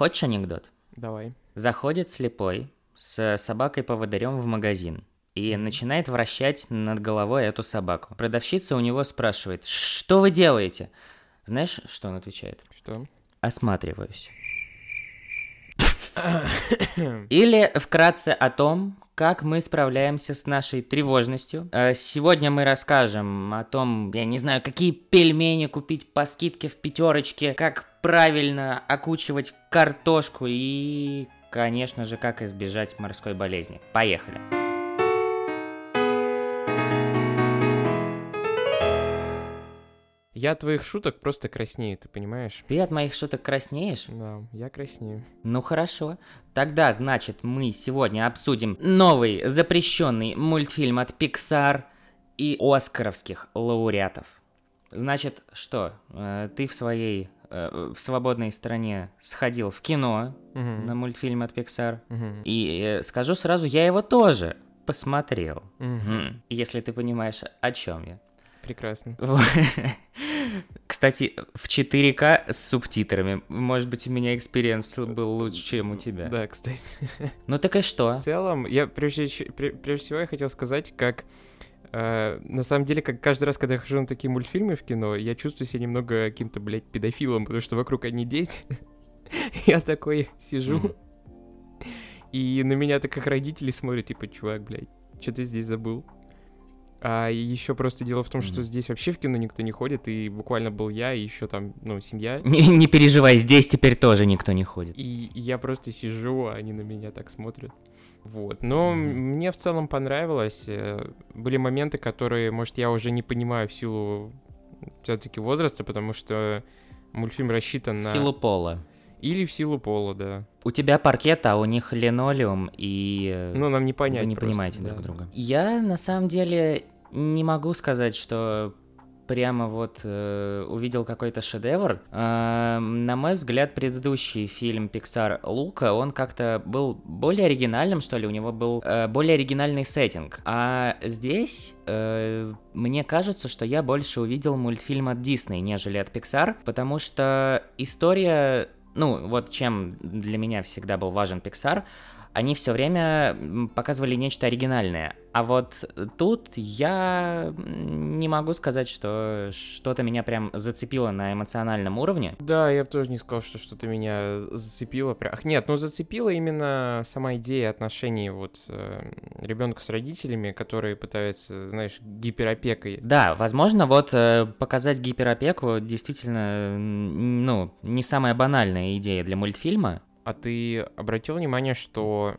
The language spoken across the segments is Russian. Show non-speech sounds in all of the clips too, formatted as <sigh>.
Хочешь анекдот? Давай. Заходит слепой с собакой-поводырем в магазин и начинает вращать над головой эту собаку. Продавщица у него спрашивает, что вы делаете? Знаешь, что он отвечает? Что? Осматриваюсь. <coughs> Или вкратце о том, как мы справляемся с нашей тревожностью. Э, Сегодня мы расскажем о том, я не знаю, какие пельмени купить по скидке в пятерочке, как правильно окучивать картошку и, конечно же, как избежать морской болезни. Поехали. Я от твоих шуток просто краснею, ты понимаешь? Ты от моих шуток краснеешь? Да, я краснею. Ну хорошо. Тогда, значит, мы сегодня обсудим новый запрещенный мультфильм от Pixar и оскаровских лауреатов. Значит, что, э, ты в своей в свободной стране сходил в кино Мгм. на мультфильм от Pixar. Мгм. И э, скажу сразу, я его тоже посмотрел. Мгм. Если ты понимаешь, о чем я. Прекрасно. <laughs> Кстати, в 4К с субтитрами. Может быть, у меня experience был лучше, чем у тебя. Да, кстати. Ну так и что? В целом, я прежде, прежде всего я хотел сказать, как э, на самом деле, как каждый раз, когда я хожу на такие мультфильмы в кино, я чувствую себя немного каким-то, блядь, педофилом, потому что вокруг одни дети. <laughs> Я такой сижу, и на меня так как родители смотрят, типа, чувак, блядь, что ты здесь забыл? А еще просто дело в том, что здесь вообще в кино никто не ходит, и буквально был я, и еще там, ну, семья. Не, не переживай, здесь теперь тоже никто не ходит. И я просто сижу, а они на меня так смотрят. Вот. Но Мгм. мне в целом понравилось. Э, Были моменты, которые, может, я уже не понимаю в силу все-таки возраста, потому что мультфильм рассчитан В на... силу пола. Или в силу пола, да. У тебя паркет, а у них линолеум, и э, Ну, нам не понять вы не просто, понимаете да. друг друга. Я на самом деле не могу сказать, что прямо вот э, увидел какой-то шедевр. Э, на мой взгляд, предыдущий фильм Pixar Лука, он как-то был более оригинальным, что ли, у него был э, более оригинальный сеттинг. А здесь э, мне кажется, что я больше увидел мультфильм от Disney, нежели от Pixar, потому что история ну, вот чем для меня всегда был важен Pixar, они все время показывали нечто оригинальное. А вот тут я не могу сказать, что что-то меня прям зацепило на эмоциональном уровне. Да, я бы тоже не сказал, что что-то меня зацепило. прям. Ах, нет, ну зацепила именно сама идея отношений вот ребенка с родителями, которые пытаются, знаешь, гиперопекой Да, возможно, вот э, показать гиперопеку действительно, ну, не самая банальная идея для мультфильма. А ты обратил внимание, что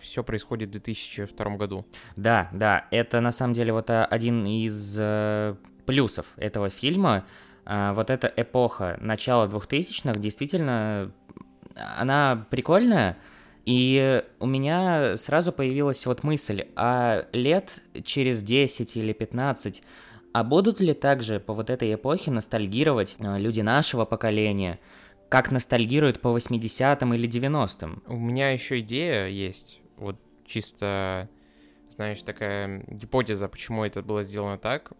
все происходит в 2002 году? Да, да, это на самом деле вот а, один из э, плюсов этого фильма. А, вот эта эпоха начала 2000-х действительно, она прикольная. И у меня сразу появилась вот мысль, а лет через 10 или 15, а будут ли также по вот этой эпохе ностальгировать э, люди нашего поколения, как ностальгируют по 80-м или 90-м? У меня еще идея есть, вот чисто, знаешь, такая гипотеза, почему это было сделано так.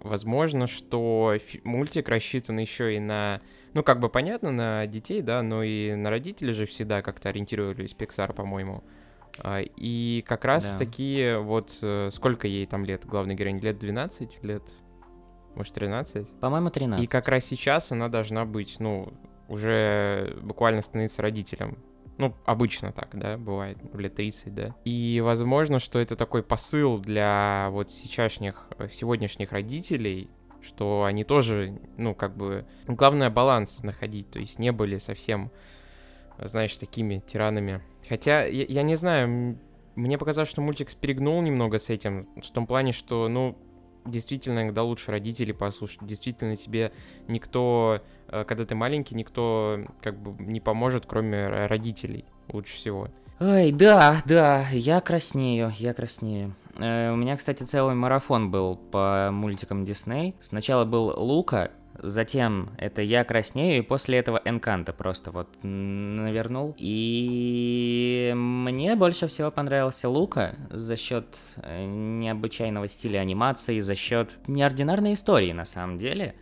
Возможно, что мультик рассчитан еще и на, ну, как бы понятно, на детей, да, но и на родителей же всегда как-то ориентировались Pixar, по-моему. А, И как раз Да. такие вот, э, сколько ей там лет, главной героине, лет 12, лет, может, 13? По-моему, 13. И как раз сейчас она должна быть, ну, уже буквально становиться родителем. Ну, обычно так, да, бывает, в лет 30, да. И возможно, что это такой посыл для вот сейчасшних, э, сегодняшних родителей, что они тоже, ну, как бы, главное баланс находить, то есть не были совсем, знаешь, такими тиранами. Хотя, я, я не знаю, мне показалось, что мультик перегнул немного с этим, в том плане, что, ну, действительно, иногда лучше родителей послушать, действительно тебе никто, э, когда ты маленький, никто как бы не поможет, кроме родителей, лучше всего. Ой, да, да, я краснею, я краснею. Э, у меня, кстати, целый марафон был по мультикам Дисней. Сначала был Лука, затем это Я краснею, и после этого Энканта просто вот навернул. И мне больше всего понравился Лука за счет э, необычайного стиля анимации, за счет неординарной истории на самом деле.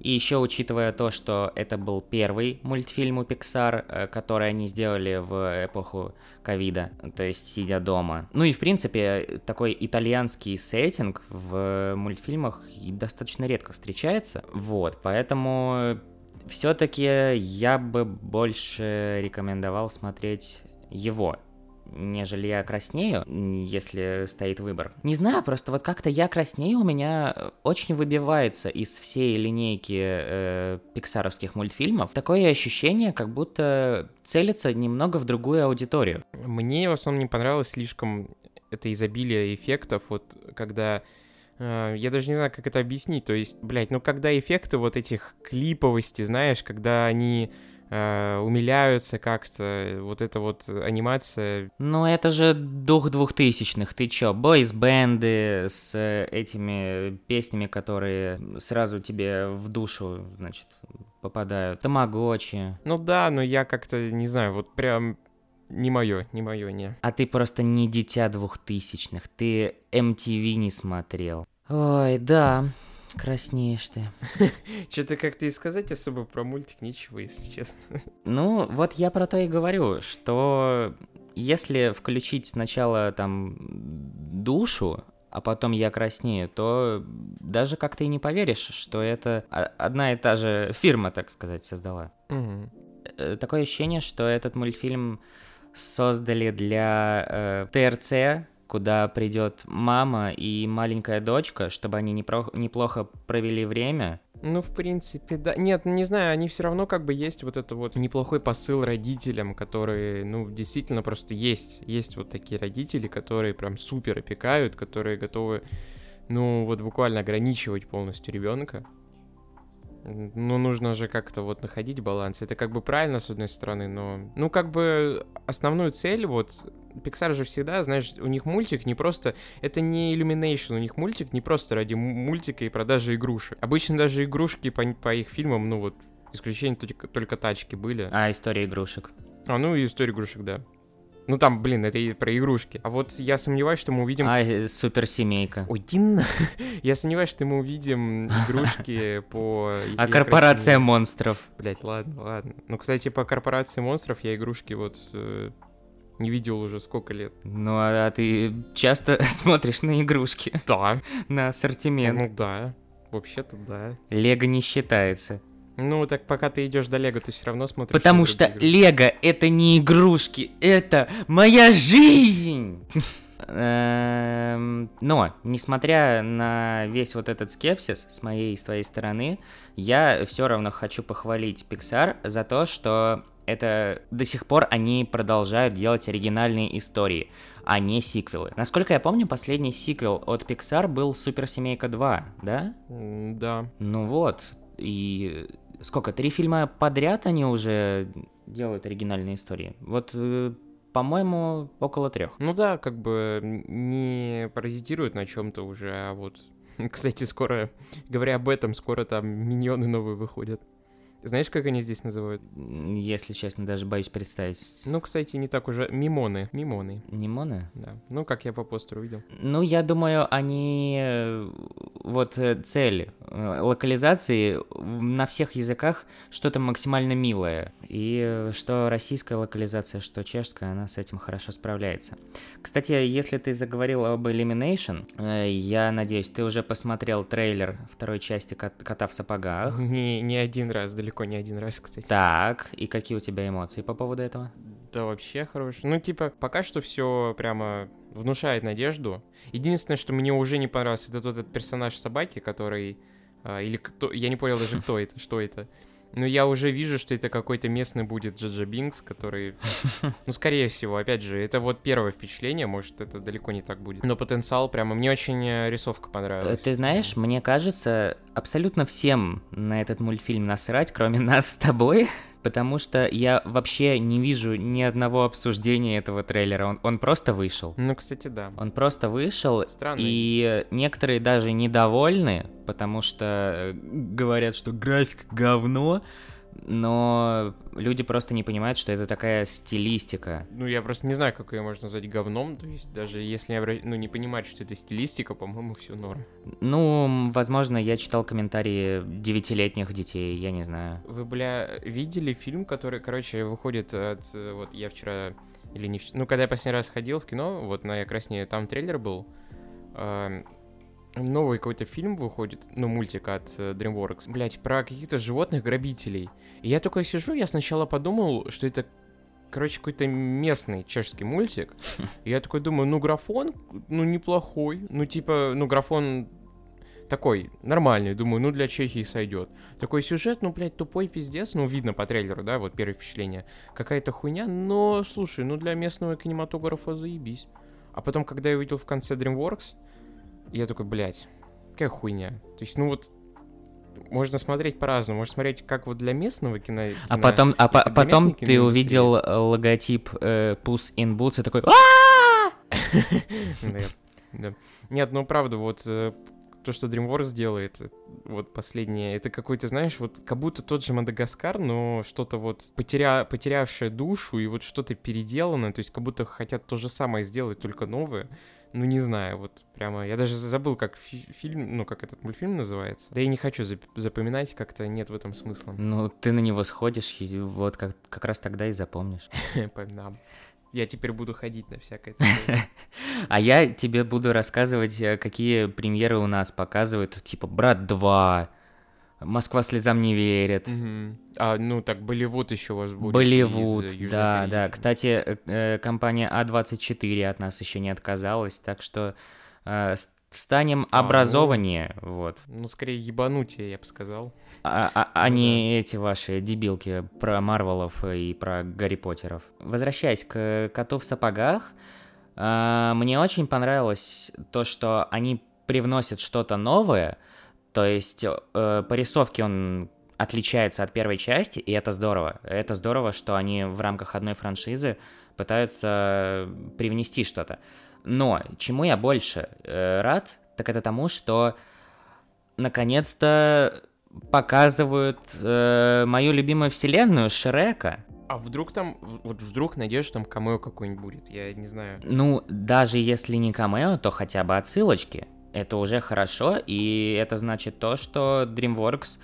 И еще учитывая то, что это был первый мультфильм у Pixar, э, который они сделали в эпоху ковида, то есть сидя дома. Ну и в принципе такой итальянский сеттинг в мультфильмах достаточно редко встречается. Вот, поэтому все-таки я бы больше рекомендовал смотреть его нежели я краснею, если стоит выбор. Не знаю, просто вот как-то я краснею у меня очень выбивается из всей линейки э, пиксаровских мультфильмов. Такое ощущение, как будто целится немного в другую аудиторию. Мне в основном не понравилось слишком это изобилие эффектов, вот когда э, я даже не знаю, как это объяснить. То есть, блядь, ну когда эффекты вот этих клиповости, знаешь, когда они э, умиляются как-то, вот эта вот анимация. Ну это же дух двухтысячных, ты чё, бойс-бенды с этими песнями, которые сразу тебе в душу, значит, попадают, тамагочи. Ну да, но я как-то, не знаю, вот прям не мое, не мое, не. А ты просто не дитя двухтысячных, ты MTV не смотрел. Ой, да, Краснеешь ты. <laughs> Что-то как-то и сказать особо про мультик нечего, если честно. <laughs> Ну, вот я про то и говорю, что если включить сначала там душу, а потом я краснею, то даже как-то и не поверишь, что это одна и та же фирма, так сказать, создала. Угу. Такое ощущение, что этот мультфильм создали для э, ТРЦ, куда придет мама и маленькая дочка, чтобы они непро- неплохо провели время. Ну, в принципе, да. Нет, не знаю, они все равно как бы есть вот это вот неплохой посыл родителям, которые, ну, действительно просто есть. Есть вот такие родители, которые прям супер опекают, которые готовы, ну, вот буквально ограничивать полностью ребенка. Ну, нужно же как-то вот находить баланс. Это как бы правильно, с одной стороны, но... Ну, как бы основную цель вот... Pixar же всегда, знаешь, у них мультик не просто... Это не Illumination, у них мультик не просто ради мультика и продажи игрушек. Обычно даже игрушки по, по их фильмам, ну вот, исключение только, только тачки были. А, история игрушек. А, ну и история игрушек, да. Ну там, блин, это и про игрушки. А вот я сомневаюсь, что мы увидим... А, э, суперсемейка. Ой, Дина. <laughs> я сомневаюсь, что мы увидим игрушки по... <laughs> А корпорация монстров. Блять, ладно, ладно. Ну, кстати, по корпорации монстров я игрушки вот э, не видел уже сколько лет. Ну, а, а ты часто <laughs> смотришь на игрушки? Да. На ассортимент? Ну, да. Вообще-то да. Лего не считается. Ну, так пока ты идешь до Лего, ты все равно смотришь. Потому что Лего это не игрушки, это моя жизнь! Эм, но, несмотря на весь вот этот скепсис с моей и с твоей стороны, я все равно хочу похвалить Pixar за то, что это до сих пор они продолжают делать оригинальные истории, а не сиквелы. Насколько я помню, последний сиквел от Pixar был Суперсемейка 2, да? Да. Ну вот, и сколько, три фильма подряд они уже делают оригинальные истории. Вот, э, по-моему, около трех. Ну да, как бы не паразитируют на чем-то уже, а вот <laughs> кстати, скоро, говоря об этом, скоро там миньоны новые выходят. Знаешь, как они здесь называют? Если честно, даже боюсь представить. Ну, кстати, не так уже. Мимоны. Мимоны. Мимоны? Да. Ну, как я по постеру видел. Ну, я думаю, они... Э, вот э, цель э, локализации на всех языках что-то максимально милое. И что российская локализация, что чешская, она с этим хорошо справляется. Кстати, если ты заговорил об Elimination, я надеюсь, ты уже посмотрел трейлер второй части «Кота в сапогах». Не, не один раз, далеко далеко не один раз, кстати. Так, и какие у тебя эмоции по поводу этого? Да вообще хороший. Ну, типа, пока что все прямо внушает надежду. Единственное, что мне уже не понравилось, это тот этот персонаж собаки, который... А, или кто... Я не понял даже, кто это, что это. Ну, я уже вижу, что это какой-то местный будет Джаджа Бинкс, который... <laughs> Ну, скорее всего, опять же, это вот первое впечатление, может, это далеко не так будет. Но потенциал прямо... Мне очень э, рисовка понравилась. Ты знаешь, мне кажется, абсолютно всем на этот мультфильм насрать, кроме нас с тобой потому что я вообще не вижу ни одного обсуждения этого трейлера. Он, он просто вышел. Ну, кстати, да. Он просто вышел. Странно. И некоторые даже недовольны, потому что говорят, что график говно. Но люди просто не понимают, что это такая стилистика. Ну, я просто не знаю, как ее можно назвать говном, то есть даже если обра... ну, не понимать, что это стилистика, по-моему, все норм. Ну, возможно, я читал комментарии девятилетних детей, я не знаю. Вы, бля, видели фильм, который, короче, выходит от... Вот я вчера... Или не... Ну, когда я последний раз ходил в кино, вот на Якрасне, там трейлер был, новый какой-то фильм выходит, ну, мультик от э, DreamWorks, блять, про каких-то животных-грабителей. И я такой сижу, я сначала подумал, что это, короче, какой-то местный чешский мультик. <laughs> И я такой думаю, ну, графон, ну, неплохой. Ну, типа, ну, графон такой, нормальный, думаю, ну, для Чехии сойдет. Такой сюжет, ну, блядь, тупой пиздец, ну, видно по трейлеру, да, вот первое впечатление. Какая-то хуйня, но, слушай, ну, для местного кинематографа заебись. А потом, когда я увидел в конце DreamWorks, я такой, блядь, какая хуйня. То есть, ну вот, можно смотреть по-разному. Можно смотреть как вот для местного кино. кино а потом, а по потом ты увидел э, логотип э, Puss in Boots и такой <laughs> Нет, ну правда, вот э, то, что DreamWorks делает, вот последнее, это какой-то, знаешь, вот как будто тот же Мадагаскар, но что-то вот потеря, потерявшее душу и вот что-то переделанное, то есть как будто хотят то же самое сделать, только новое. Ну, не знаю, вот прямо... Я даже забыл, как фи- фильм, ну, как этот мультфильм называется. Да я не хочу зап- запоминать, как-то нет в этом смысла. Ну, ты на него сходишь, и вот как, как раз тогда и запомнишь. <laughs> Я теперь буду ходить на всякое. <laughs> А я тебе буду рассказывать, э, какие премьеры у нас показывают, типа «Брат 2», Москва слезам не верит. Угу. А, ну так, Болливуд еще у вас будет. Болливуд, да, Кореи. да. Кстати, э, э, компания А24 от нас еще не отказалась, так что э, станем а, образованнее, ну, вот. Ну, скорее ебанутие, я бы сказал. А, а, а ну, не эти ваши дебилки про Марвелов и про Гарри Поттеров. Возвращаясь к коту в сапогах, э, мне очень понравилось то, что они привносят что-то новое, то есть э, по рисовке он отличается от первой части, и это здорово. Это здорово, что они в рамках одной франшизы пытаются привнести что-то. Но чему я больше э, рад, так это тому, что наконец-то показывают э, мою любимую вселенную Шрека. А вдруг там, вот вдруг найдешь там камео какой-нибудь будет, я не знаю. Ну, даже если не камео, то хотя бы отсылочки это уже хорошо, и это значит то, что DreamWorks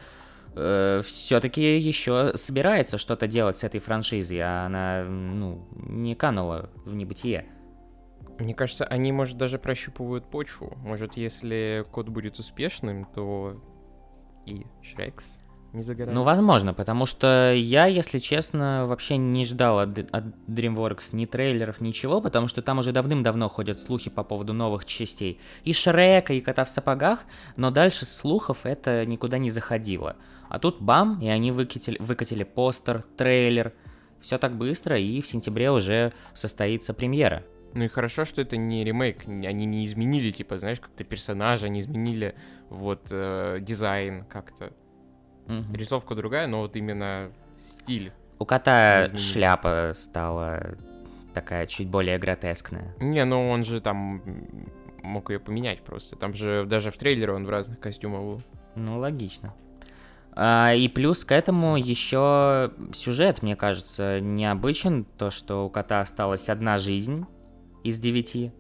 э, все-таки еще собирается что-то делать с этой франшизой, а она, ну, не канула в небытие. Мне кажется, они, может, даже прощупывают почву. Может, если код будет успешным, то и Шрекс не за Ну, возможно, потому что я, если честно, вообще не ждал от, от DreamWorks ни трейлеров, ничего, потому что там уже давным-давно ходят слухи по поводу новых частей. И Шрека, и Кота в сапогах, но дальше слухов это никуда не заходило. А тут бам, и они выкатили, выкатили постер, трейлер. Все так быстро, и в сентябре уже состоится премьера. Ну и хорошо, что это не ремейк, они не изменили, типа, знаешь, как-то персонажа, не изменили вот э, дизайн как-то. Угу. Рисовка другая, но вот именно стиль. У кота шляпа стала такая чуть более гротескная. Не, ну он же там мог ее поменять просто. Там же даже в трейлере он в разных костюмах был. Ну, логично. А, и плюс к этому еще сюжет, мне кажется, необычен. То, что у кота осталась одна жизнь из девяти.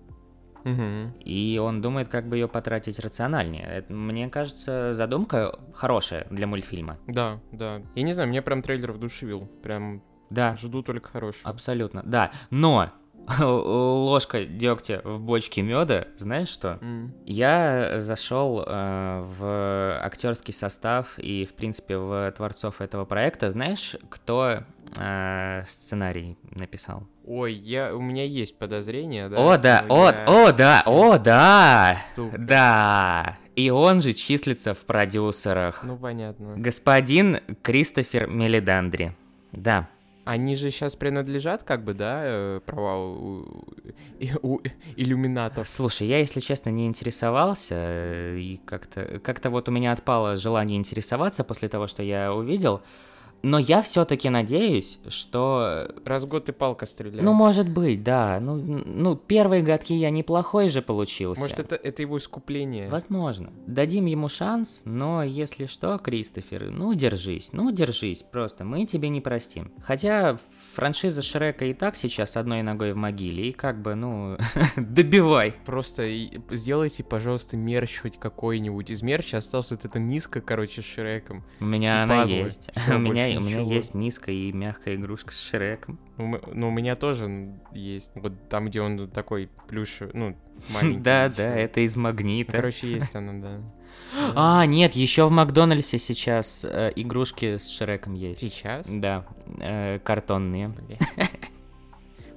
Угу. И он думает, как бы ее потратить рациональнее. Это, мне кажется, задумка хорошая для мультфильма. Да, да. Я не знаю, мне прям трейлер вдушевил. Прям да. жду только хорошего. Абсолютно, да. Но <laughs> ложка дегтя в бочке меда, знаешь что? Mm. Я зашел э, в актерский состав и, в принципе, в творцов этого проекта. Знаешь, кто э, сценарий написал? Ой, я, у меня есть подозрение, да? О, да, о, я... о, да, о, да! Сука. Да! И он же числится в продюсерах. Ну, понятно. Господин Кристофер Мелидандри. Да. Они же сейчас принадлежат, как бы, да, э, права у, у, у иллюминатов. Слушай, я, если честно, не интересовался, э, и как-то как вот у меня отпало желание интересоваться после того, что я увидел. Но я все-таки надеюсь, что... Раз в год и палка стреляет. Ну, может быть, да. Ну, ну первые гадки я неплохой же получился. Может, это, это его искупление? Возможно. Дадим ему шанс, но если что, Кристофер, ну, держись, ну, держись, просто мы тебе не простим. Хотя франшиза Шрека и так сейчас одной ногой в могиле, и как бы, ну, <laughs> добивай. Просто сделайте, пожалуйста, мерч хоть какой-нибудь. Из мерча осталось вот это низко, короче, с Шреком. У меня она есть. <laughs> У меня у меня есть низкая и мягкая игрушка с Шреком. Ну, ну, у меня тоже есть. Вот там, где он такой плюшевый, ну, <laughs> маленький. Да, да, это из магнита. Короче, есть она, да. <gasps> А, нет, еще в Макдональдсе сейчас э, игрушки с Шреком есть. Сейчас? Да, э, картонные.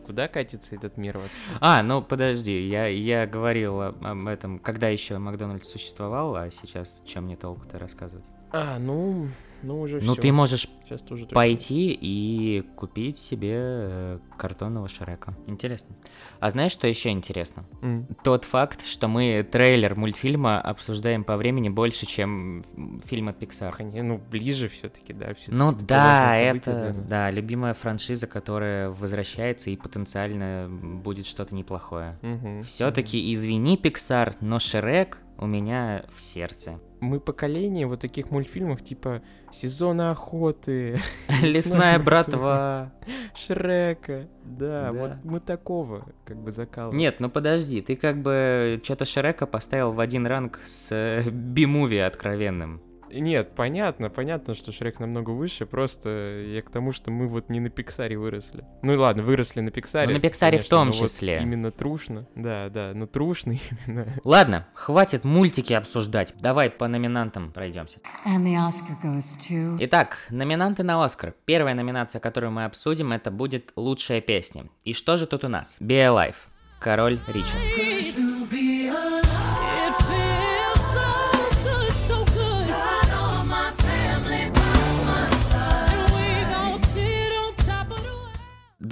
Куда катится этот мир вообще? А, ну подожди, я, я говорил об этом, когда еще Макдональдс существовал, а сейчас чем мне толку-то рассказывать? А, ну, ну, уже Ну, всё. ты можешь Сейчас тоже пойти и купить себе э, картонного Шрека. Интересно. А знаешь, что еще интересно? М. Тот факт, что мы трейлер мультфильма обсуждаем по времени больше, чем фильм от Pixar. Конечно, ну, ближе все-таки, да. всё-таки Ну да, это да, любимая франшиза, которая возвращается и потенциально будет что-то неплохое. Мгм. Все-таки извини, Pixar, но Шрек у меня в сердце. Мы поколение вот таких мультфильмов, типа «Сезона охоты», <laughs> Лесная братва. Шрека. Да, Да. вот мы такого как бы закалываем. Нет, ну подожди, ты как бы что-то Шрека поставил в один ранг с <laughs> Би-муви откровенным. Нет, понятно, понятно, что Шрек намного выше, просто я к тому, что мы вот не на Пиксаре выросли. Ну и ладно, выросли на Пиксаре. Ну, на Пиксаре в конечно, том но вот числе. именно трушно, да, да, но трушно <laughs> именно. Ладно, хватит мультики обсуждать. Давай по номинантам пройдемся. And the Oscar goes to. Итак, номинанты на Оскар. Первая номинация, которую мы обсудим, это будет лучшая песня. И что же тут у нас? Be Alive. Король Ричард.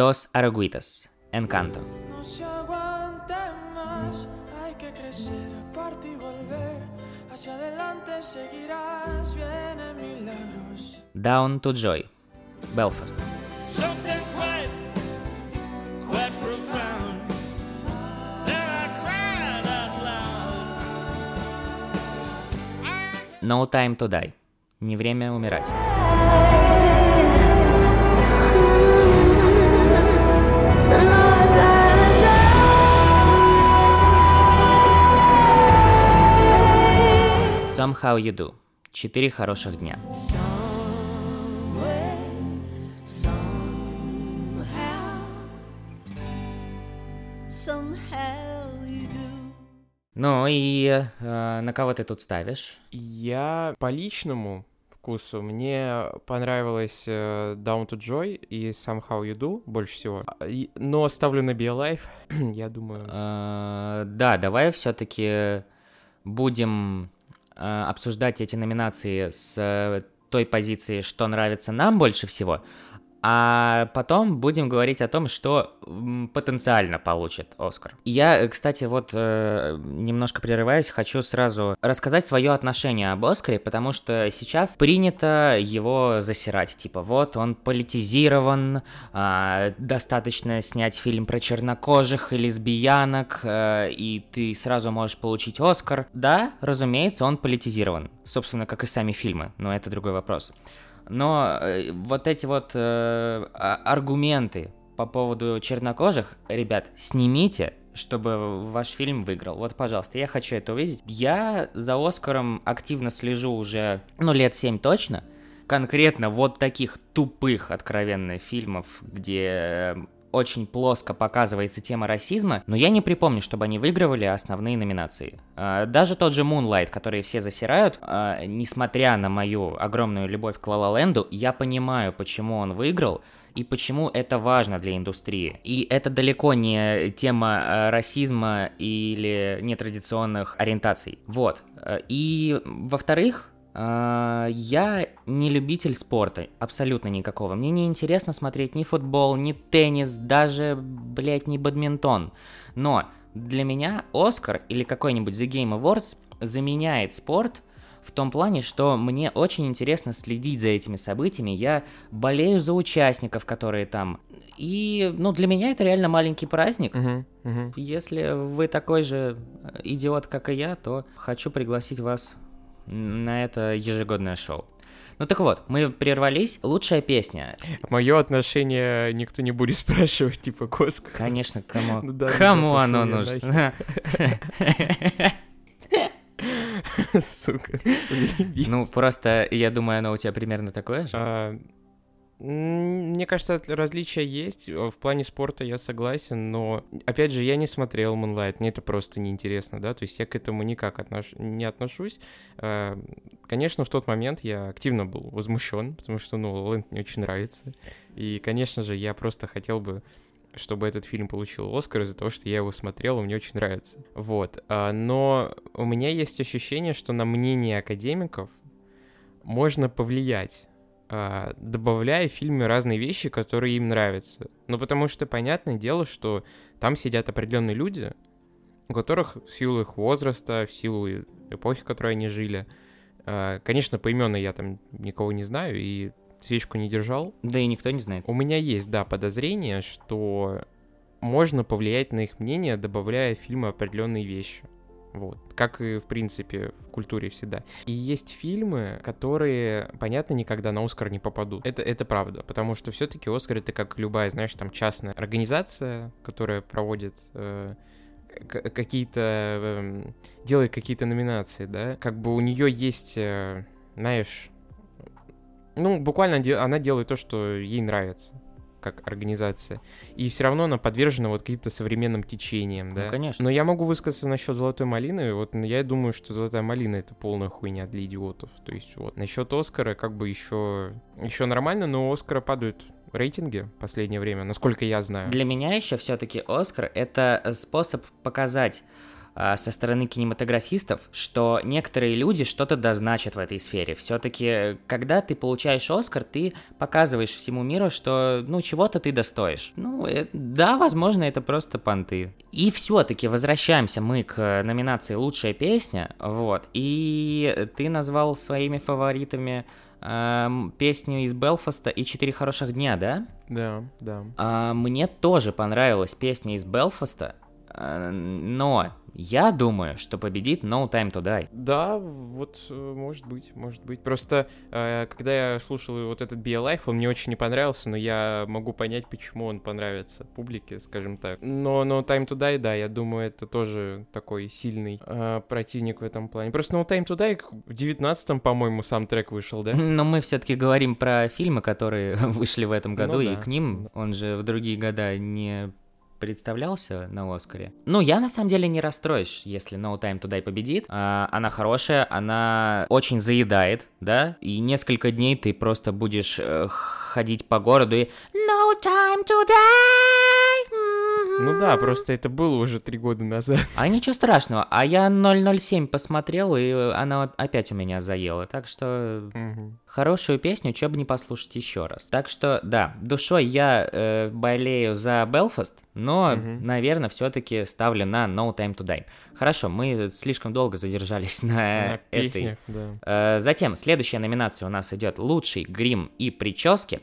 Dos Araguitas. Encanto. No se aguante más, hay que crecer, aparte y volver. Hacia adelante seguirás, vienen milagros. Down to Joy. Belfast. No Time to Die. Не время умирать. Somehow You Do. Четыре хороших дня. Somehow you do. Ну и э, на кого ты тут ставишь? Я по личному вкусу мне понравилось э, Down to Joy и Somehow You Do больше всего. А, Но ставлю на Be <clears throat> Alive, я думаю. Э, да, давай все-таки будем обсуждать эти номинации с э, той позиции, что нравится нам больше всего, а потом будем говорить о том, что потенциально получит Оскар. Я, э, кстати, вот э, немножко прерываясь, хочу сразу рассказать свое отношение об Оскаре, потому что сейчас принято его засирать. Типа, вот он политизирован, а, достаточно снять фильм про чернокожих и лесбиянок, э, и ты сразу можешь получить Оскар. Да, разумеется, он политизирован. Собственно, как и сами фильмы, но это другой вопрос. Но э, вот эти вот э, а- аргументы по поводу чернокожих, ребят, снимите, чтобы ваш фильм выиграл. Вот, пожалуйста, я хочу это увидеть. Я за Оскаром активно слежу уже, ну, лет 7 точно. Конкретно вот таких тупых, откровенно, фильмов, где э, очень плоско показывается тема расизма, но я не припомню, чтобы они выигрывали основные номинации. А, Даже тот же Moonlight, который все засирают, а, несмотря на мою огромную любовь к Land, я понимаю, почему он выиграл, и почему это важно для индустрии. И это далеко не тема э, расизма или нетрадиционных ориентаций. Вот. И, во-вторых, а, я не любитель спорта, абсолютно никакого. Мне не интересно смотреть ни футбол, ни теннис, даже, блядь, ни бадминтон. Но для меня Оскар или какой-нибудь The Game Awards заменяет спорт в том плане, что мне очень интересно следить за этими событиями. Я болею за участников, которые там. И, ну, для меня это реально маленький праздник. Мгм, мгм. Если вы такой же идиот, как и я, то хочу пригласить вас на это ежегодное шоу. Ну так вот, мы прервались. Лучшая песня. Мое отношение никто не будет спрашивать, типа, к Оскару. Конечно, кому, Ну да, ну кому да, оно нужно? <laughs> Сука. Ну, просто, я думаю, оно у тебя примерно такое же. Мне кажется, различия есть. Э, В плане спорта я согласен, но, опять же, я не смотрел Moonlight, мне это просто неинтересно, да, то есть я к этому никак отнош- не отношусь. А, Конечно, в тот момент я активно был возмущен, потому что, ну, Лэнд мне очень нравится. И, конечно же, я просто хотел бы чтобы этот фильм получил Оскар из-за того, что я его смотрел, и мне очень нравится. Вот. А, Но у меня есть ощущение, что на мнение академиков можно повлиять, добавляя в фильме разные вещи, которые им нравятся. Ну, потому что понятное дело, что там сидят определенные люди, у которых в силу их возраста, в силу эпохи, в которой они жили, а, конечно, поименно я там никого не знаю и свечку не держал, Да и никто не знает. у меня есть, да, подозрение, что можно повлиять на их мнение, добавляя в фильмы определенные вещи. Вот. Как и, в принципе, в культуре всегда. И есть фильмы, которые, понятно, никогда на Оскар не попадут. Это, это правда. Потому что все-таки Оскар это как любая, знаешь, там частная организация, которая проводит э, какие-то... эм, делает какие-то номинации, да. Как бы у нее есть, э, знаешь, ну, буквально она делает то, что ей нравится как организация. И все равно она подвержена вот каким-то современным течениям, да. Ну, конечно. Но я могу высказаться насчет золотой малины. Вот я думаю, что золотая малина это полная хуйня для идиотов. То есть вот насчет Оскара как бы еще еще нормально, но у Оскара падают рейтинги в последнее время, насколько я знаю. Для меня еще все-таки Оскар это способ показать со стороны кинематографистов, что некоторые люди что-то дозначат в этой сфере. Все-таки, когда ты получаешь Оскар, ты показываешь всему миру, что, ну, чего-то ты достоишь. Ну, э, да, возможно, это просто понты. И все-таки возвращаемся мы к номинации «Лучшая песня», вот, и ты назвал своими фаворитами эм, песню из Белфаста и «Четыре хороших дня», да? Да, да. А, мне тоже понравилась песня из Белфаста, а, но я думаю, что победит No Time to Die. Да, вот э, может быть, может быть. Просто э, когда я слушал вот этот Be Alive, он мне очень не понравился, но я могу понять, почему он понравится публике, скажем так. Но No Time to Die, да, я думаю, это тоже такой сильный э, противник в этом плане. Просто No Time to Die в 19-м, по-моему, сам трек вышел, да? Но мы все-таки говорим про фильмы, которые <laughs> вышли в этом году, Ну и да. к ним он же в другие года не представлялся на Оскаре. Ну, я на самом деле не расстроюсь, если No Time to Die победит. А, она хорошая, она очень заедает, да, и несколько дней ты просто будешь э, ходить по городу и No Time to Die! м-м-м». Ну да, просто это было уже три года назад. А ничего страшного, а я 007 посмотрел, и она опять у меня заела, так что Мгм. хорошую песню, чё бы не послушать еще раз. Так что, да, душой я э, болею за Белфаст, но, Мгм. наверное, все-таки ставлю на No Time to Die. Хорошо, мы слишком долго задержались на, На этой. песнях, да. Э, затем, следующая номинация у нас идет «Лучший грим и прически».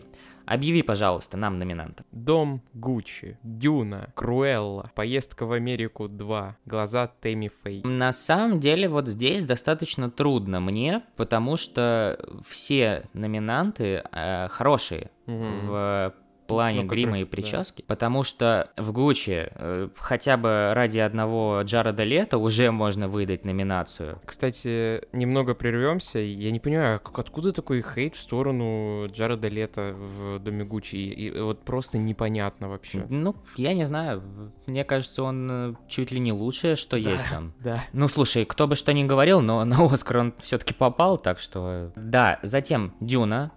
Объяви, пожалуйста, нам номинантов. Дом Гуччи, Дюна, Круэлла, Поездка в Америку 2, Глаза Тэмми Фэй. На самом деле, вот здесь достаточно трудно мне, потому что все номинанты э, хорошие Мгм. в плане Ну, грима которые- и прически, потому что в Гуччи э, хотя бы ради одного Джареда Лето уже можно выдать номинацию. Кстати, немного прервемся. Я не понимаю, как- откуда такой хейт в сторону Джареда Лето в Доме Гуччи? И, и вот просто непонятно вообще. Ну, я не знаю, мне кажется, он э, чуть ли не лучшее, что есть там. Да. Ну, слушай, кто бы что ни говорил, но на Оскар он все-таки попал, так что... Да, затем Дюна,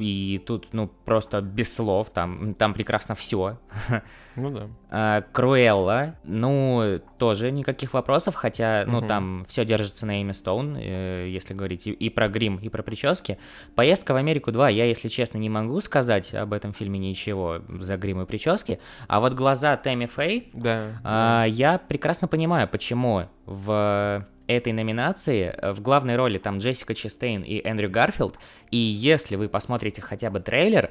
и тут, ну, просто без слов, там, там прекрасно все. <laughs> Ну да. А, Круэлла, ну, тоже никаких вопросов, хотя, ну, Мгм. там все держится на Эми Стоун, э, если говорить и, и про грим, и про прически. Поездка в Америку 2, я, если честно, не могу сказать об этом фильме ничего за грим и прически, а вот глаза Тэмми Фэй, Да. а, я прекрасно понимаю, почему в этой номинации э, в главной роли там Джессика Честейн и Эндрю Гарфилд, и если вы посмотрите хотя бы трейлер,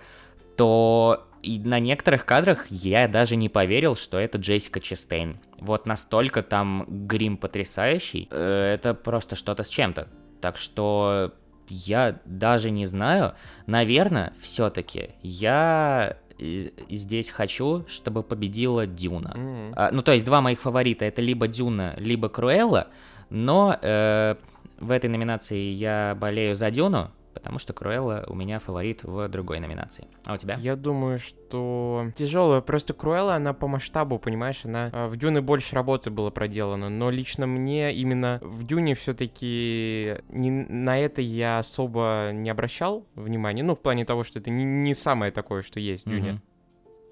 то и на некоторых кадрах я даже не поверил, что это Джессика Честейн. Вот настолько там грим потрясающий, э, это просто что-то с чем-то. Так что я даже не знаю. Наверное, все-таки я здесь хочу, чтобы победила Дюна. Мгм. А, ну, то есть два моих фаворита это либо Дюна, либо Круэлла, но э, в этой номинации я болею за Дюну, потому что Круэлла у меня фаворит в другой номинации. А у тебя? Я думаю, что тяжелая. Просто Круэлла, она по масштабу, понимаешь, она а, в Дюне больше работы было проделано, но лично мне именно в Дюне все-таки на это я особо не обращал внимания. Ну, в плане того, что это не, не самое такое, что есть в Дюне. Мгм.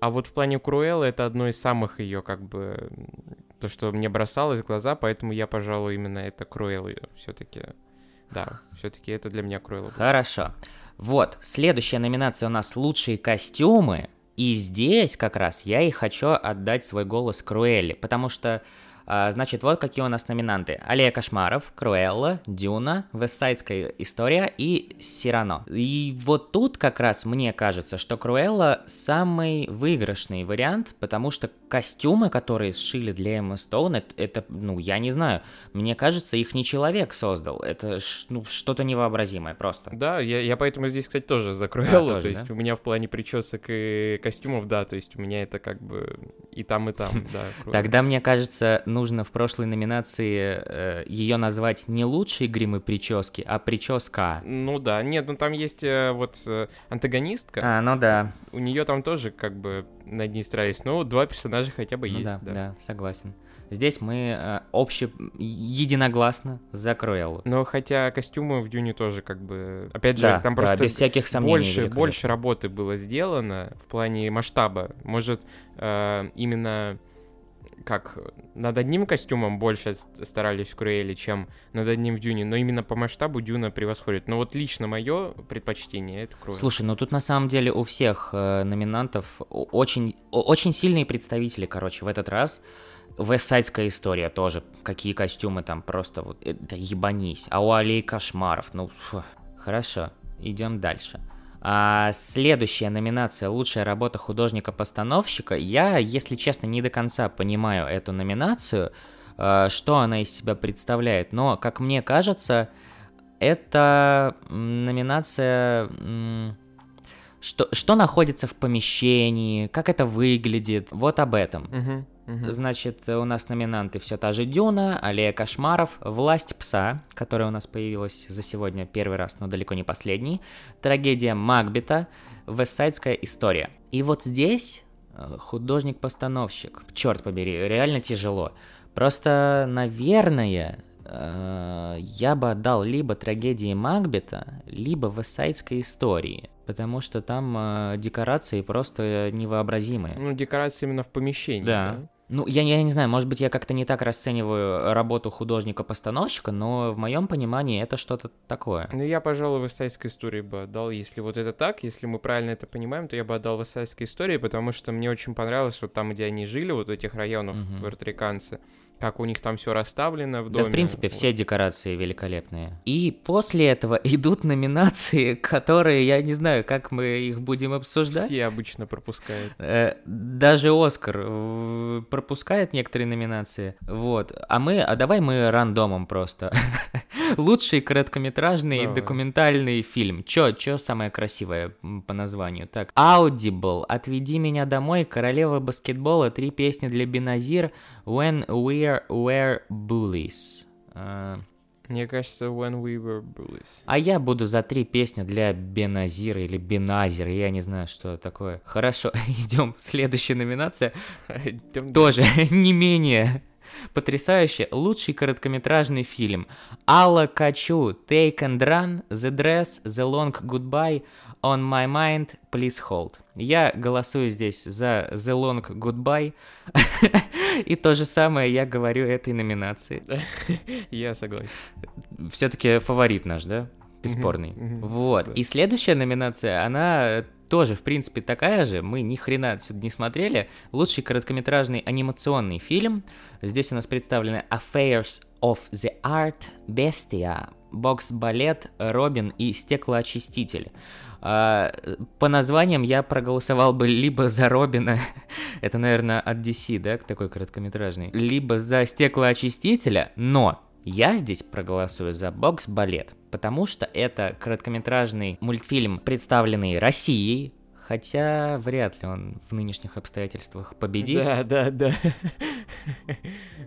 А вот в плане Круэллы это одно из самых ее, как бы, то, что мне бросалось в глаза, поэтому я, пожалуй, именно это Круэллу все-таки. Да, все-таки это для меня Круэлла. Хорошо. Вот, следующая номинация у нас «Лучшие костюмы». И здесь как раз я и хочу отдать свой голос Круэлле, потому что, значит, вот какие у нас номинанты. Алия Кошмаров, Круэлла, Дюна, Вестсайдская история и Сирано. И вот тут как раз мне кажется, что Круэлла самый выигрышный вариант, потому что костюмы, которые сшили для Эммы Стоун, это, это, ну, я не знаю, мне кажется, их не человек создал, это ну, что-то невообразимое просто. Да, я, я поэтому здесь, кстати, тоже за Круэллу. тоже, то есть да? у меня в плане причесок и костюмов, да, то есть у меня это как бы и там, и там, <laughs> да. Тогда, мне кажется, нужно в прошлой номинации ее назвать не лучшие гримы прически, а прическа. Ну да, нет, ну там есть э, вот э, антагонистка, А, ну да, у нее там тоже как бы над ней старались, но два персонажа хотя бы ну есть, да, да. да, согласен. Здесь мы э, обще единогласно за Круэллу. Но хотя костюмы в Дюне тоже как бы, опять же, Да, там да, просто без всяких сомнений. больше, больше работы было сделано в плане масштаба. Может, э, именно как над одним костюмом больше старались в Круэле, чем над одним в Дюне, но именно по масштабу Дюна превосходит. Но вот лично мое предпочтение это Круэлла. Слушай, ну тут на самом деле у всех э, номинантов очень, очень сильные представители, короче, в этот раз. Вестсайдская история тоже. Какие костюмы там просто вот, это ебанись. А у Алей Кошмаров, ну, фу, хорошо, идем дальше. А следующая номинация «Лучшая работа художника-постановщика». Я, если честно, не до конца понимаю эту номинацию, э, что она из себя представляет. Но, как мне кажется, это номинация... Что, что находится в помещении, как это выглядит, вот об этом. Мгм, Значит, у нас номинанты все та же Дюна, Аллея Кошмаров, Власть Пса, которая у нас появилась за сегодня первый раз, но далеко не последний, Трагедия Макбета, Вестсайдская история. И вот здесь э, художник-постановщик, черт побери, реально тяжело. Просто, наверное, э, я бы отдал либо трагедии Макбета, либо Вестсайдской истории, потому что там э, декорации просто невообразимые. Ну, декорации именно в помещении. Да. Ну, я, я не знаю, может быть, я как-то не так расцениваю работу художника-постановщика, но в моем понимании это что-то такое. Ну, я, пожалуй, Вестсайдской истории бы отдал, если вот это так, если мы правильно это понимаем, то я бы отдал Вестсайдской истории, потому что мне очень понравилось вот там, где они жили, вот в этих районах, Мгм. пуэрториканцы, как у них там все расставлено в Да, доме. в принципе, Вот. все декорации великолепные. И после этого <laughs> идут номинации, которые, я не знаю, как мы их будем обсуждать. Все обычно пропускают. Э, Даже Оскар э, пропускает некоторые номинации. Вот. А мы, а давай мы рандомом просто. <laughs> Лучший короткометражный Давай. документальный фильм. Чё, чё самое красивое по названию? Так, Audible, Отведи меня домой, Королева баскетбола, три песни для Беназир, When We Were Bullies. Э, Мне кажется, When We Were Bullies. а я буду за три песни для Беназира или Беназира, я не знаю, что такое. Хорошо, <laughs> идем. Следующая номинация тоже <laughs> не менее потрясающе. Лучший короткометражный фильм. Алла Качу, Take and Run, The Dress, The Long Goodbye, On My Mind, Please Hold. Я голосую здесь за The Long Goodbye. <laughs> И то же самое я говорю этой номинации. <laughs> Я согласен. Все-таки фаворит наш, да? Бесспорный. Вот. да. И следующая номинация, она тоже, в принципе, такая же. Мы ни хрена отсюда не смотрели. Лучший короткометражный анимационный фильм. Здесь у нас представлены Affairs of the Art, Bestia, бокс-балет, Робин и стеклоочиститель. А, По названиям я проголосовал бы либо за Робина, <laughs> это, наверное, от DC, да, такой короткометражный, либо за стеклоочистителя, но я здесь проголосую за бокс-балет, потому что это короткометражный мультфильм, представленный Россией, хотя вряд ли он в нынешних обстоятельствах победит. Да, да, да.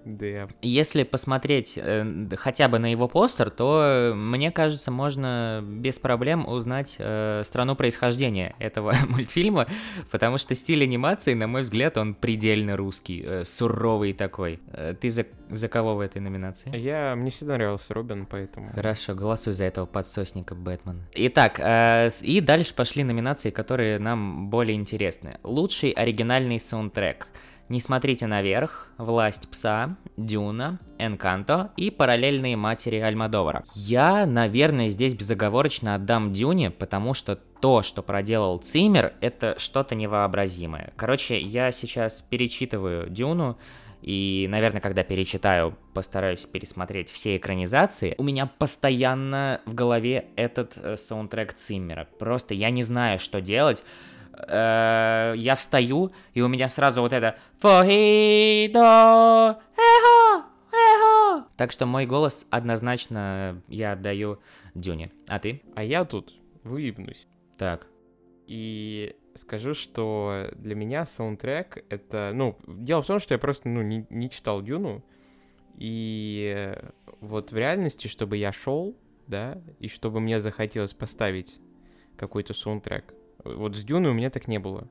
Да. Если посмотреть э, хотя бы на его постер, то, э, мне кажется, можно без проблем узнать э, страну происхождения этого <laughs> мультфильма, потому что стиль анимации, на мой взгляд, он предельно русский, э, суровый такой. Э, ты за, за кого в этой номинации? Я, мне всегда нравился Робин, поэтому... Хорошо, голосуй за этого подсосника Бэтмена. Итак, э, и дальше пошли номинации, которые нам более интересны. Лучший оригинальный саундтрек. Не смотрите наверх, Власть пса, Дюна, Энканто и параллельные матери Альмадовара. Я, наверное, здесь безоговорочно отдам Дюне, потому что то, что проделал Циммер, это что-то невообразимое. Короче, я сейчас перечитываю Дюну, и, наверное, когда перечитаю, постараюсь пересмотреть все экранизации. У меня постоянно в голове этот э, саундтрек Циммера. Просто я не знаю, что делать. Э, Я встаю, и у меня сразу вот это «Фохидо! Эхо! Эхо!» Так что мой голос однозначно я отдаю Дюне. А ты? А я тут выебнусь. Так. И скажу, что для меня саундтрек это... Ну, дело в том, что я просто, ну, не, не читал Дюну. И вот в реальности, чтобы я шел, да, и чтобы мне захотелось поставить какой-то саундтрек, вот с Дюной у меня так не было.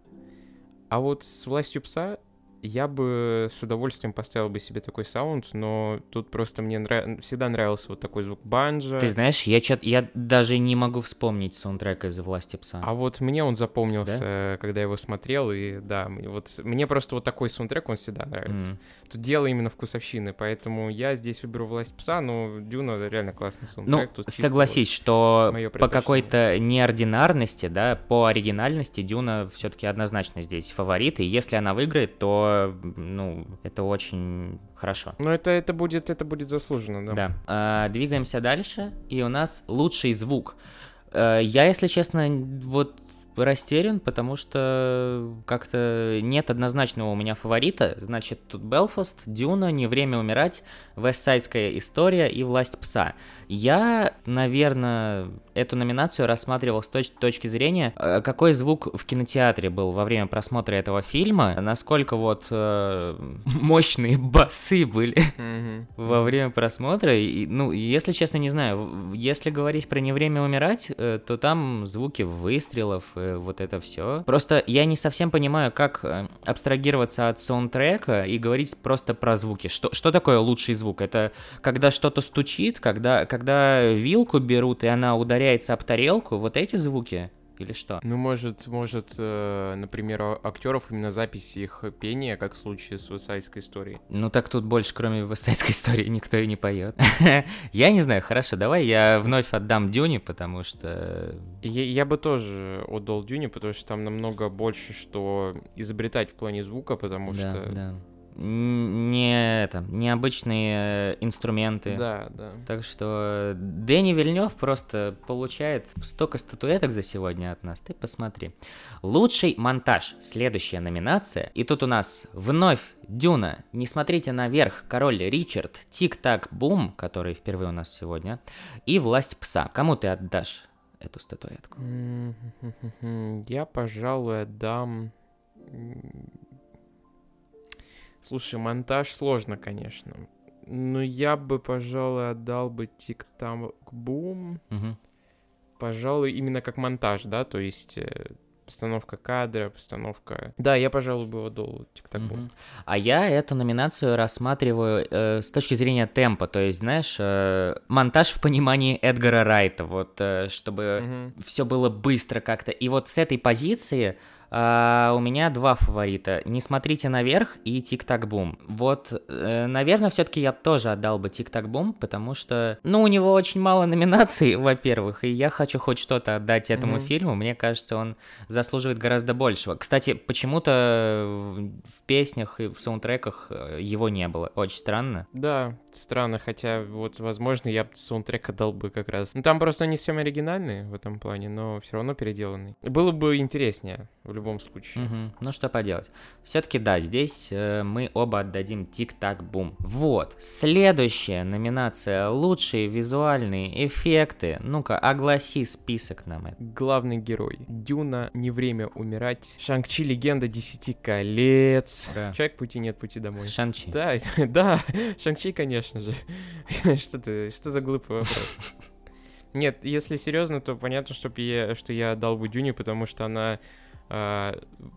А вот с «Властью пса» я бы с удовольствием поставил бы себе такой саунд, но тут просто мне нрав- всегда нравился вот такой звук банджа. Ты знаешь, я, чё- я даже не могу вспомнить саундтрек из «Власти пса». А вот мне он запомнился, когда я его смотрел, и да, вот мне просто вот такой саундтрек, он всегда нравится. М. Тут дело именно вкусовщины, поэтому я здесь выберу «Власть пса», но Дюна реально классный Ну, саундтрек. тут чисто согласись, что моё по какой-то неординарности, да, по оригинальности Дюна все-таки однозначно здесь фаворит, и если она выиграет, то, ну, это очень хорошо. Но это, это, будет, это будет заслуженно, да. Да. А, двигаемся дальше, и у нас лучший звук. Э, я, если честно, вот растерян, потому что как-то нет однозначного у меня фаворита. Значит, тут Белфаст, Дюна, Не время умирать, Вестсайдская история и Власть пса. Я, наверное, эту номинацию рассматривал с точ- точки зрения, э, какой звук в кинотеатре был во время просмотра этого фильма, насколько вот э, <laughs> мощные басы были <laughs> Мгм. во время просмотра. И, ну, если честно, не знаю. Если говорить про не время умирать, э, то там звуки выстрелов, э, вот это все. Просто я не совсем понимаю, как э, абстрагироваться от саундтрека и говорить просто про звуки. Что, что такое лучший звук? Это когда что-то стучит, когда, когда вилку берут, и она ударяется об тарелку, вот эти звуки? Или что? Ну, может, может, э, например, у актеров именно запись их пения, как в случае с «Высайской историей. Ну так тут больше, кроме вестсайдской истории, никто и не поет. <laughs> Я не знаю, хорошо, давай я вновь отдам Дюне, потому что... Я, я бы тоже отдал Дюне, потому что там намного больше, что изобретать в плане звука, потому да, что... да. Не это, необычные инструменты. Да, да. Так что Дэнни Вильнев просто получает столько статуэток за сегодня от нас. Ты посмотри. Лучший монтаж. Следующая номинация. И тут у нас вновь Дюна. Не смотрите наверх. Король Ричард. Тик-так бум, который впервые у нас сегодня. И власть пса. Кому ты отдашь эту статуэтку? Я, пожалуй, отдам... Слушай, монтаж сложно, конечно. Но я бы, пожалуй, отдал бы тик-так бум. Мгм. Пожалуй, именно как монтаж, да, то есть э, постановка кадра, постановка... Да, я, пожалуй, бы отдал тик-так бум. Мгм. А я эту номинацию рассматриваю э, с точки зрения темпа, то есть, знаешь, э, монтаж в понимании Эдгара Райта, вот, э, чтобы Мгм. все было быстро как-то. И вот с этой позиции А, у меня два фаворита. «Не смотрите наверх» и «Тик-так-бум». Вот, э, наверное, все-таки я тоже отдал бы «Тик-так-бум», потому что, ну, у него очень мало номинаций, <laughs> во-первых, и я хочу хоть что-то отдать этому Мгм. фильму. Мне кажется, он заслуживает гораздо большего. Кстати, почему-то в песнях и в саундтреках э, его не было. Очень странно. Да, странно, хотя вот, возможно, я бы саундтрек отдал бы как раз. Ну, там просто не совсем оригинальный в этом плане, но все равно переделанный. Было бы интереснее в любом случае. Мгм. Ну что поделать. Все-таки да, здесь э, мы оба отдадим тик-так-бум. Вот. Следующая номинация лучшие визуальные эффекты. Ну-ка, огласи список нам это. Главный герой. Дюна, не время умирать. Шанг-Чи, легенда десяти колец. Да. Человек пути нет, пути домой. Шанчи. Да, <laughs> да, Шанг-Чи, конечно же. <laughs> Что ты, что за глупый вопрос? Нет, если серьезно, то понятно, что я, что я дал бы Дюне, потому что она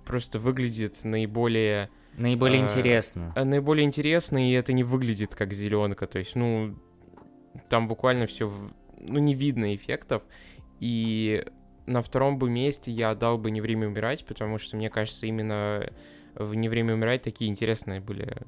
просто выглядит наиболее, Наиболее А, интересно. а, наиболее интересно, и это не выглядит как зеленка. То есть, ну, там буквально все, ну, не видно эффектов. И на втором бы месте я отдал бы «Не время умирать», потому что, мне кажется, именно в «Не время умирать» такие интересные были а,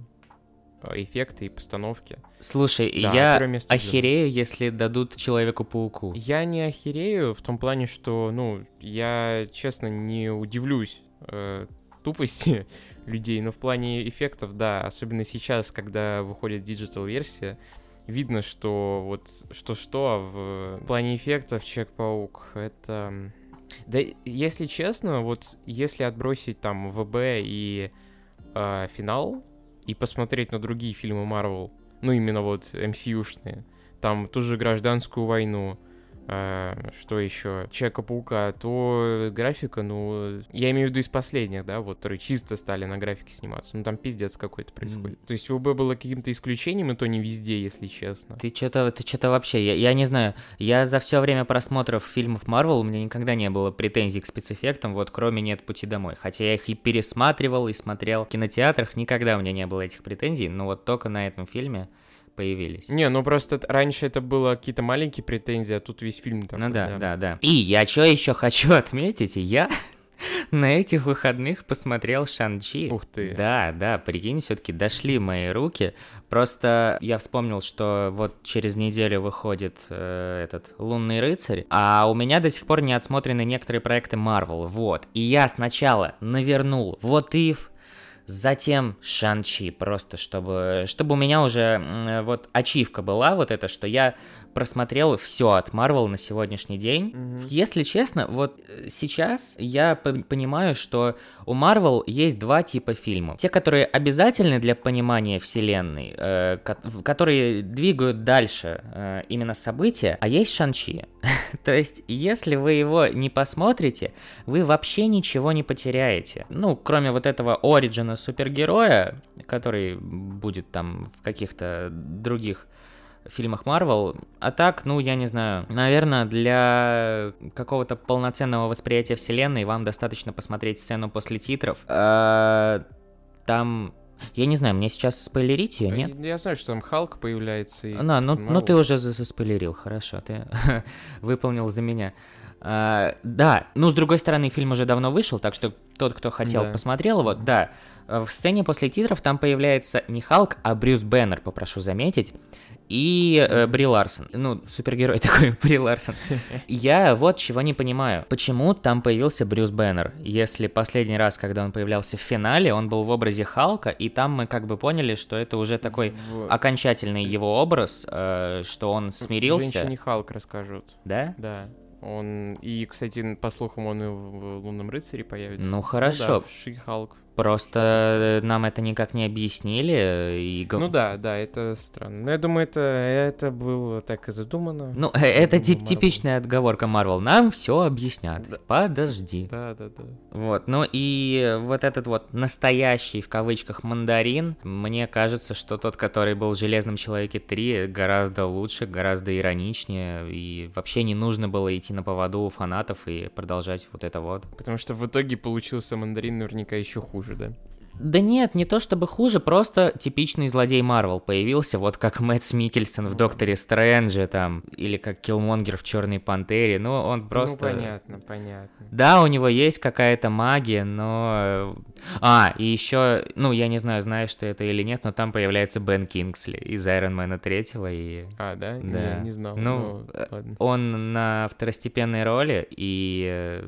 эффекты и постановки. Слушай, Да, я охерею, если дадут Человеку-пауку. Я не охерею в том плане, что, ну, я, честно, не удивлюсь э, тупости <laughs> людей, но в плане эффектов, да, особенно сейчас, когда выходит digital-версия, видно, что вот что-что, а в плане эффектов Человек-паук это... Да, если честно, вот если отбросить там ВБ и э, финал и посмотреть на другие фильмы Марвел, ну именно вот MCU -шные, там ту же гражданскую войну, что еще, Человека-паука, то графика, ну, я имею в виду из последних, да, вот, которые чисто стали на графике сниматься, ну, там пиздец какой-то происходит. То есть ВБ было каким-то исключением, и то не везде, если честно. Ты что-то, ты что-то вообще, я, я не знаю, я за все время просмотров фильмов Марвел, у меня никогда не было претензий к спецэффектам, вот кроме «Нет пути домой». Хотя я их и пересматривал, и смотрел в кинотеатрах, никогда у меня не было этих претензий, но вот только на этом фильме появились. Не, ну просто раньше это было какие-то маленькие претензии, а тут весь фильм такой. Ну да, да, да. И я что еще хочу <laughs> отметить, я <laughs> на этих выходных посмотрел Шанчи. Ух ты. Да, да, прикинь, все-таки дошли мои руки. Просто я вспомнил, что вот через неделю выходит э, этот Лунный рыцарь, а у меня до сих пор не отсмотрены некоторые проекты Marvel. Вот. И я сначала навернул вот If, затем Шанчи, просто чтобы, чтобы у меня уже вот ачивка была вот это, что я просмотрел все от Marvel на сегодняшний день. Если честно, вот э, сейчас я по- понимаю, что у Marvel есть два типа фильмов. Те, которые обязательны для понимания вселенной, э, которые двигают дальше э, именно события, а есть Шанчи. <laughs> То есть, если вы его не посмотрите, вы вообще ничего не потеряете. Ну, кроме вот этого оригина супергероя, который будет там в каких-то других фильмах Марвел. А так, ну, я не знаю, наверное, для какого-то полноценного восприятия вселенной вам достаточно посмотреть сцену после титров. А, Там, я не знаю, мне сейчас спойлерить ее, нет? Я знаю, что там Халк появляется. и На, ну, ну ты уже за- заспойлерил, хорошо, ты <laughs> выполнил за меня. А, да, ну с другой стороны, фильм уже давно вышел, так что тот, кто хотел, Да. посмотрел его, да. В сцене после титров там появляется не Халк, а Брюс Беннер, попрошу заметить. И э, Бри Ларсон. Ну, супергерой <laughs> такой, Бри Ларсон. <laughs> Я вот чего не понимаю. Почему там появился Брюс Беннер? Если последний раз, когда он появлялся в финале, он был в образе Халка, и там мы как бы поняли, что это уже такой В- <laughs> окончательный его образ, э, что он смирился. Женщине Халк расскажут. Да? Да. Он и, кстати, по слухам, он и в Лунном рыцаре появится. Ну, хорошо. да, в Ши Халк. Просто э, нам это никак не объяснили. И... го- Ну да, да, это странно. Но я думаю, это, это было так и задумано. Ну, э, это тип- Marvel. типичная отговорка Марвел. Нам все объяснят. Подожди. Да, да, да. Вот, ну и вот этот вот настоящий, в кавычках, мандарин, мне кажется, что тот, который был в «Железном человеке 3», гораздо лучше, гораздо ироничнее, и вообще не нужно было идти на поводу у фанатов и продолжать вот это вот. Потому что в итоге получился мандарин наверняка еще хуже, да? Да нет, не то чтобы хуже, просто типичный злодей Марвел появился, вот как Мэтт Микельсон в Докторе Стрэндже там, или как Киллмонгер в Черной Пантере, ну он просто... Ну, понятно, понятно. Да, у него есть какая-то магия, но... А, и еще, ну, я не знаю, знаешь ты это или нет, но там появляется Бен Кингсли из Айронмена третьего, и... А, да? Да. Не, не знал. Ну, э, ладно. Он на второстепенной роли, и...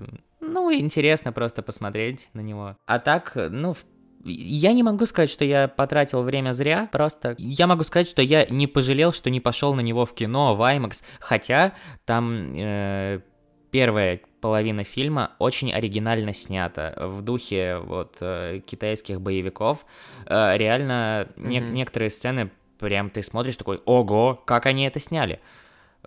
Ну, интересно просто посмотреть на него. А так, ну, в- я не могу сказать, что я потратил время зря, просто я могу сказать, что я не пожалел, что не пошел на него в кино, в IMAX, хотя там э, первая половина фильма очень оригинально снята, в духе вот э, китайских боевиков. Э, реально не- Мгм. некоторые сцены прям ты смотришь такой, ого, как они это сняли.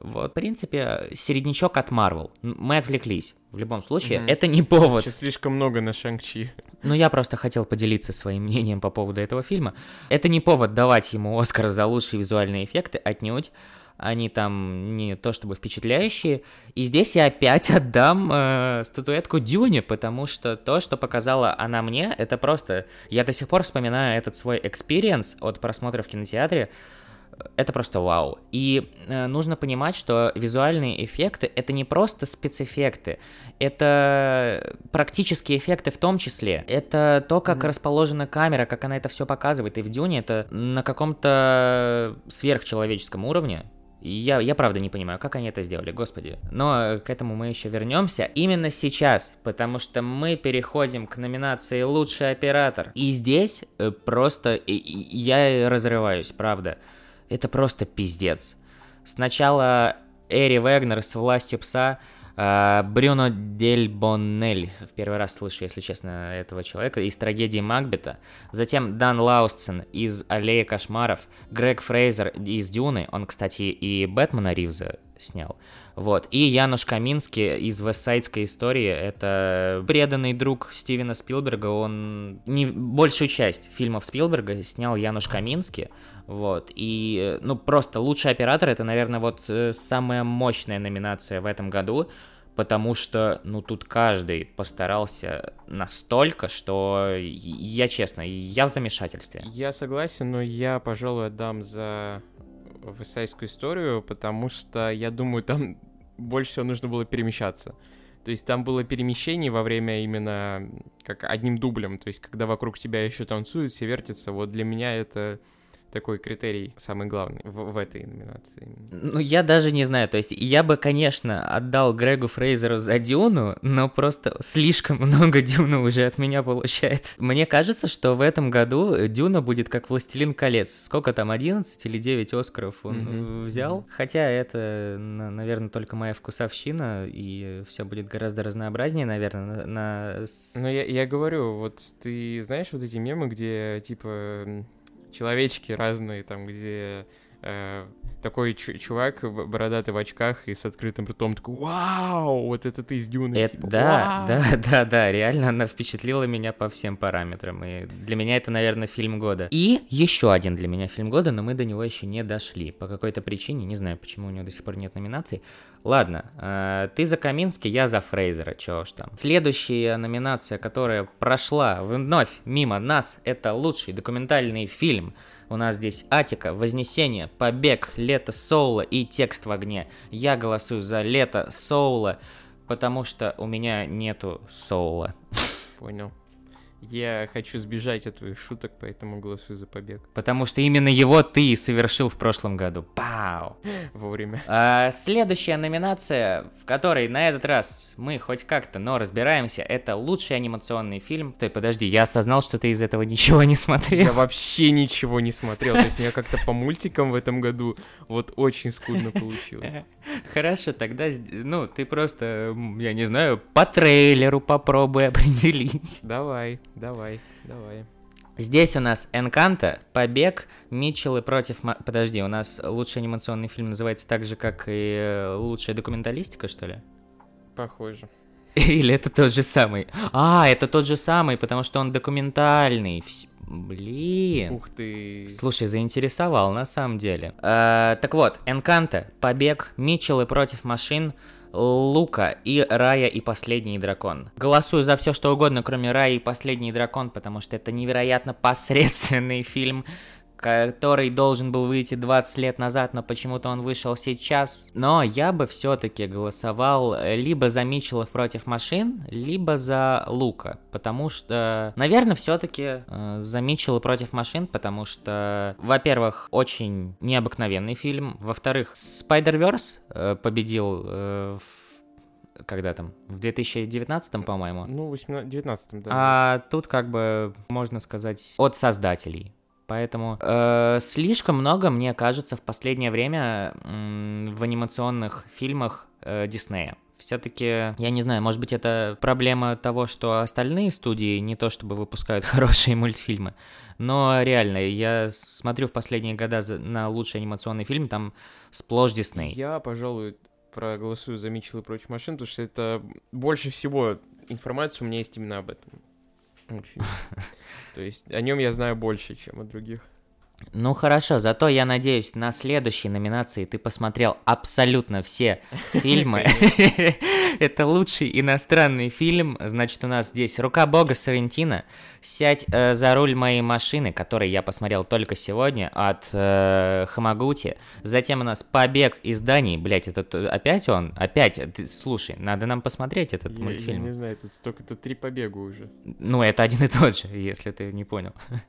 Вот, в принципе, середнячок от Marvel. М, Мы отвлеклись. В любом случае, Мгм. это не повод. Сейчас слишком много на Шанг-Чи. Ну, я просто хотел поделиться своим мнением по поводу этого фильма. Это не повод давать ему Оскар за лучшие визуальные эффекты, отнюдь. Они там не то чтобы впечатляющие. И здесь я опять <laughs> отдам э, статуэтку Дюне, потому что то, что показала она мне, это просто... Я до сих пор вспоминаю этот свой experience от просмотра в кинотеатре. Это просто вау. И э, нужно понимать, что визуальные эффекты это не просто спецэффекты, это практические эффекты в том числе. Это то, как расположена камера, как она это все показывает. И в Дюне это на каком-то сверхчеловеческом уровне. Я, я правда не понимаю, как они это сделали, господи. Но к этому мы еще вернемся именно сейчас, потому что мы переходим к номинации «Лучший оператор». И здесь э, просто я разрываюсь, правда. Это просто пиздец. Сначала Эри Вегнер с «Властью пса», а, Брюно Дель Боннель, в первый раз слышу, если честно, этого человека, из трагедии Макбета. Затем Дан Лаустсон из «Аллеи кошмаров», Грег Фрейзер из «Дюны», он, кстати, и Бэтмена Ривза снял. Вот. И Януш Каминский из «Вестсайдской истории». Это преданный друг Стивена Спилберга. Он не большую часть фильмов Спилберга снял Януш Каминский. Вот. И, э, ну, просто лучший оператор это, наверное, вот э, самая мощная номинация в этом году. Потому что, ну, тут каждый постарался настолько, что я честно, я в замешательстве. Я согласен, но я, пожалуй, отдам за Высайскую историю, потому что, я думаю, там <laughs> больше всего нужно было перемещаться. То есть там было перемещение во время именно как одним дублем, то есть когда вокруг тебя еще танцуют, все вертятся. Вот для меня это такой критерий самый главный в, в этой номинации. Ну, я даже не знаю, то есть я бы, конечно, отдал Грегу Фрейзеру за Дюну, но просто слишком <laughs> много Дюна уже от меня получает. Мне кажется, что в этом году Дюна будет как «Властелин колец». Сколько там, 11 или 9 Оскаров он э, взял? Хотя это, наверное, только моя вкусовщина, и все будет гораздо разнообразнее, наверное, на... на Ну, я, я говорю, вот ты знаешь вот эти мемы, где, типа, человечки разные, там, где э, такой чу- чувак бородатый в очках и с открытым ртом такой, вау, вот это ты из Дюны. Это- типа, да, «Вау». да, <laughs> да, да, реально она впечатлила меня по всем параметрам. И для меня это, наверное, фильм года. И еще один для меня фильм года, но мы до него еще не дошли. По какой-то причине, не знаю, почему у него до сих пор нет номинаций. Ладно, э, ты за Каминский, я за Фрейзера, чего уж там. Следующая номинация, которая прошла вновь мимо нас, это лучший документальный фильм. У нас здесь Атика, Вознесение, Побег, Лето Соула и Текст в огне. Я голосую за Лето Соула, потому что у меня нету Соула. Понял. Я хочу сбежать от твоих шуток, поэтому голосую за побег Потому что именно его ты совершил в прошлом году. Пау! <gasps> вовремя. А, следующая номинация, в которой на этот раз мы хоть как-то, но разбираемся, это лучший анимационный фильм. Стой, подожди, я осознал, что ты из этого ничего не смотрел. Я вообще ничего не смотрел, то есть у меня как-то по мультикам в этом году вот очень скудно получилось. <laughs> Хорошо, тогда, ну, ты просто, я не знаю, по трейлеру попробуй определить. Давай, давай, давай. Здесь у нас Энканта, Побег, Митчеллы против... Ма- Подожди, у нас лучший анимационный фильм называется так же, как и э, лучшая документалистика, что ли? Похоже. Или это тот же самый? А, это тот же самый, потому что он документальный. Вс- Блин. Ух ты. Слушай, заинтересовал на самом деле. Э, так вот, Энканта, Побег, Митчеллы против машин, Лука и Рая и Последний Дракон. Голосую за все, что угодно, кроме Рая и Последний Дракон, потому что это невероятно посредственный <laughs> фильм, который должен был выйти 20 лет назад, но почему-то он вышел сейчас. Но я бы все-таки голосовал э, либо за Митчеллов против машин, либо за Лука, потому что, наверное, все-таки э, за Митчелла против машин, потому что, во-первых, очень необыкновенный фильм, во-вторых, Spider-Verse э, победил э, в- когда там, в 2019, по-моему. Ну, 18, 19 да. А тут как бы можно сказать от создателей. Поэтому э, слишком много, мне кажется, в последнее время м, в анимационных фильмах э, Диснея. Все-таки, я не знаю, может быть, это проблема того, что остальные студии не то чтобы выпускают <laughs> хорошие мультфильмы, но реально, я смотрю в последние года на лучший анимационный фильм, там сплошь Дисней. Я, пожалуй, проголосую за Митчелла против машин, потому что это больше всего информации у меня есть именно об этом мультфильме. <laughs> То есть о нем я знаю больше, чем о других. Ну хорошо, зато я надеюсь, на следующей номинации ты посмотрел абсолютно все <laughs> фильмы. <laughs> Это лучший иностранный фильм. Значит, у нас здесь «Рука Бога» Сарентино, «Сядь э, за руль моей машины», который я посмотрел только сегодня, от э, Хамагути. Затем у нас «Побег из Дании». Блять, это т- опять он? Опять? Ты- слушай, надо нам посмотреть этот Я, я мультфильм. не знаю, тут столько, тут три побега уже. Ну, это один и тот же, если ты не понял. <laughs>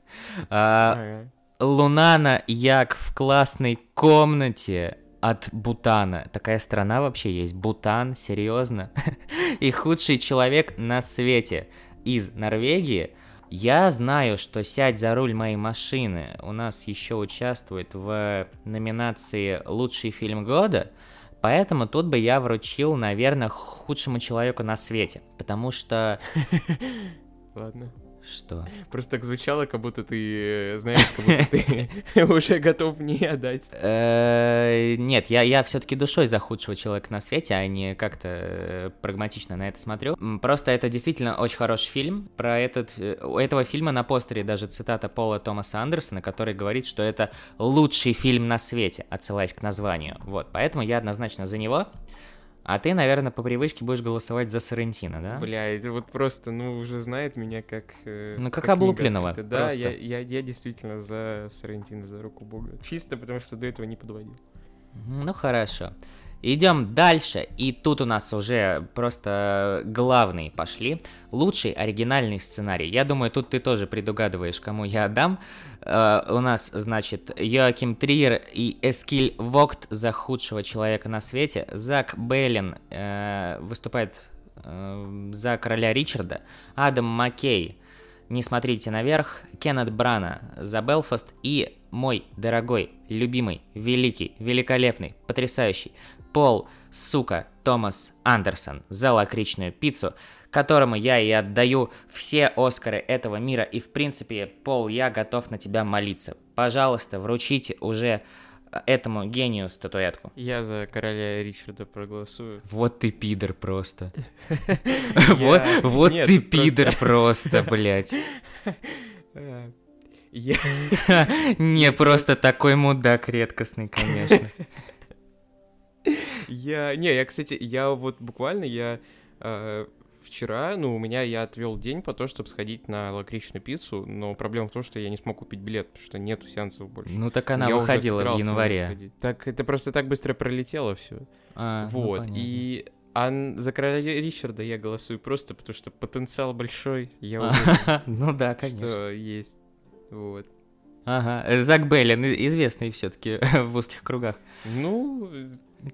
А, Ага. Лунана Як в классной комнате от Бутана. Такая страна вообще есть. Бутан, серьезно. <laughs> И худший человек на свете из Норвегии. Я знаю, что «Сядь за руль моей машины» у нас еще участвует в номинации «Лучший фильм года», поэтому тут бы я вручил, наверное, худшему человеку на свете, потому что... <laughs> Ладно. Что? Просто так звучало, как будто ты э, знаешь, как будто ты <laughs> уже готов мне отдать. Э, Нет, я, я все-таки душой за худшего человека на свете, а не как-то э, прагматично на это смотрю. Просто это действительно очень хороший фильм. Про этот, у этого фильма на постере даже цитата Пола Томаса Андерсона, который говорит, что это лучший фильм на свете, отсылаясь к названию. Вот, поэтому я однозначно за него. А ты, наверное, по привычке будешь голосовать за Соррентино, да? Бля, это вот просто, ну, уже знает меня как... э, Ну, как книга облупленного. Да, я, я, я действительно за Сарантино, за руку бога. Чисто потому, что до этого не подводил. Ну хорошо. Идем дальше, и тут у нас уже просто главные пошли. Лучший оригинальный сценарий. Я думаю, тут ты тоже предугадываешь, кому я отдам. Э, у нас, значит, Йоаким Триер и Эскиль Вогт за худшего человека на свете. Зак Бейлин э, выступает э, за короля Ричарда. Адам Маккей не смотрите наверх, Кеннет Брана за Белфаст и мой дорогой, любимый, великий, великолепный, потрясающий Пол, сука, Томас Андерсон за лакричную пиццу, которому я и отдаю все Оскары этого мира, и в принципе, Пол, я готов на тебя молиться. Пожалуйста, вручите уже э, этому гению статуэтку. Я за короля Ричарда проголосую. Вот ты пидор просто. <laughs> <laughs> Вот, вот ты пидор <laughs> просто, блядь. Я... Не, просто такой мудак редкостный, конечно. Я... Не, я, кстати, я вот буквально, я э, вчера, ну, у меня, я отвел день по то, чтобы сходить на лакричную пиццу, но проблема в том, что я не смог купить билет, потому что нету сеансов больше. Ну так она Я выходила в январе. Так, это просто так быстро пролетело все. А, ну, вот, понятно. и... А за короля Ричарда я голосую просто потому, что потенциал большой, я уверен, <laughs> Ну да, конечно. что есть. Вот. Ага, э, Зак Бейлин, и- известный все-таки <laughs> в узких кругах. Ну, э,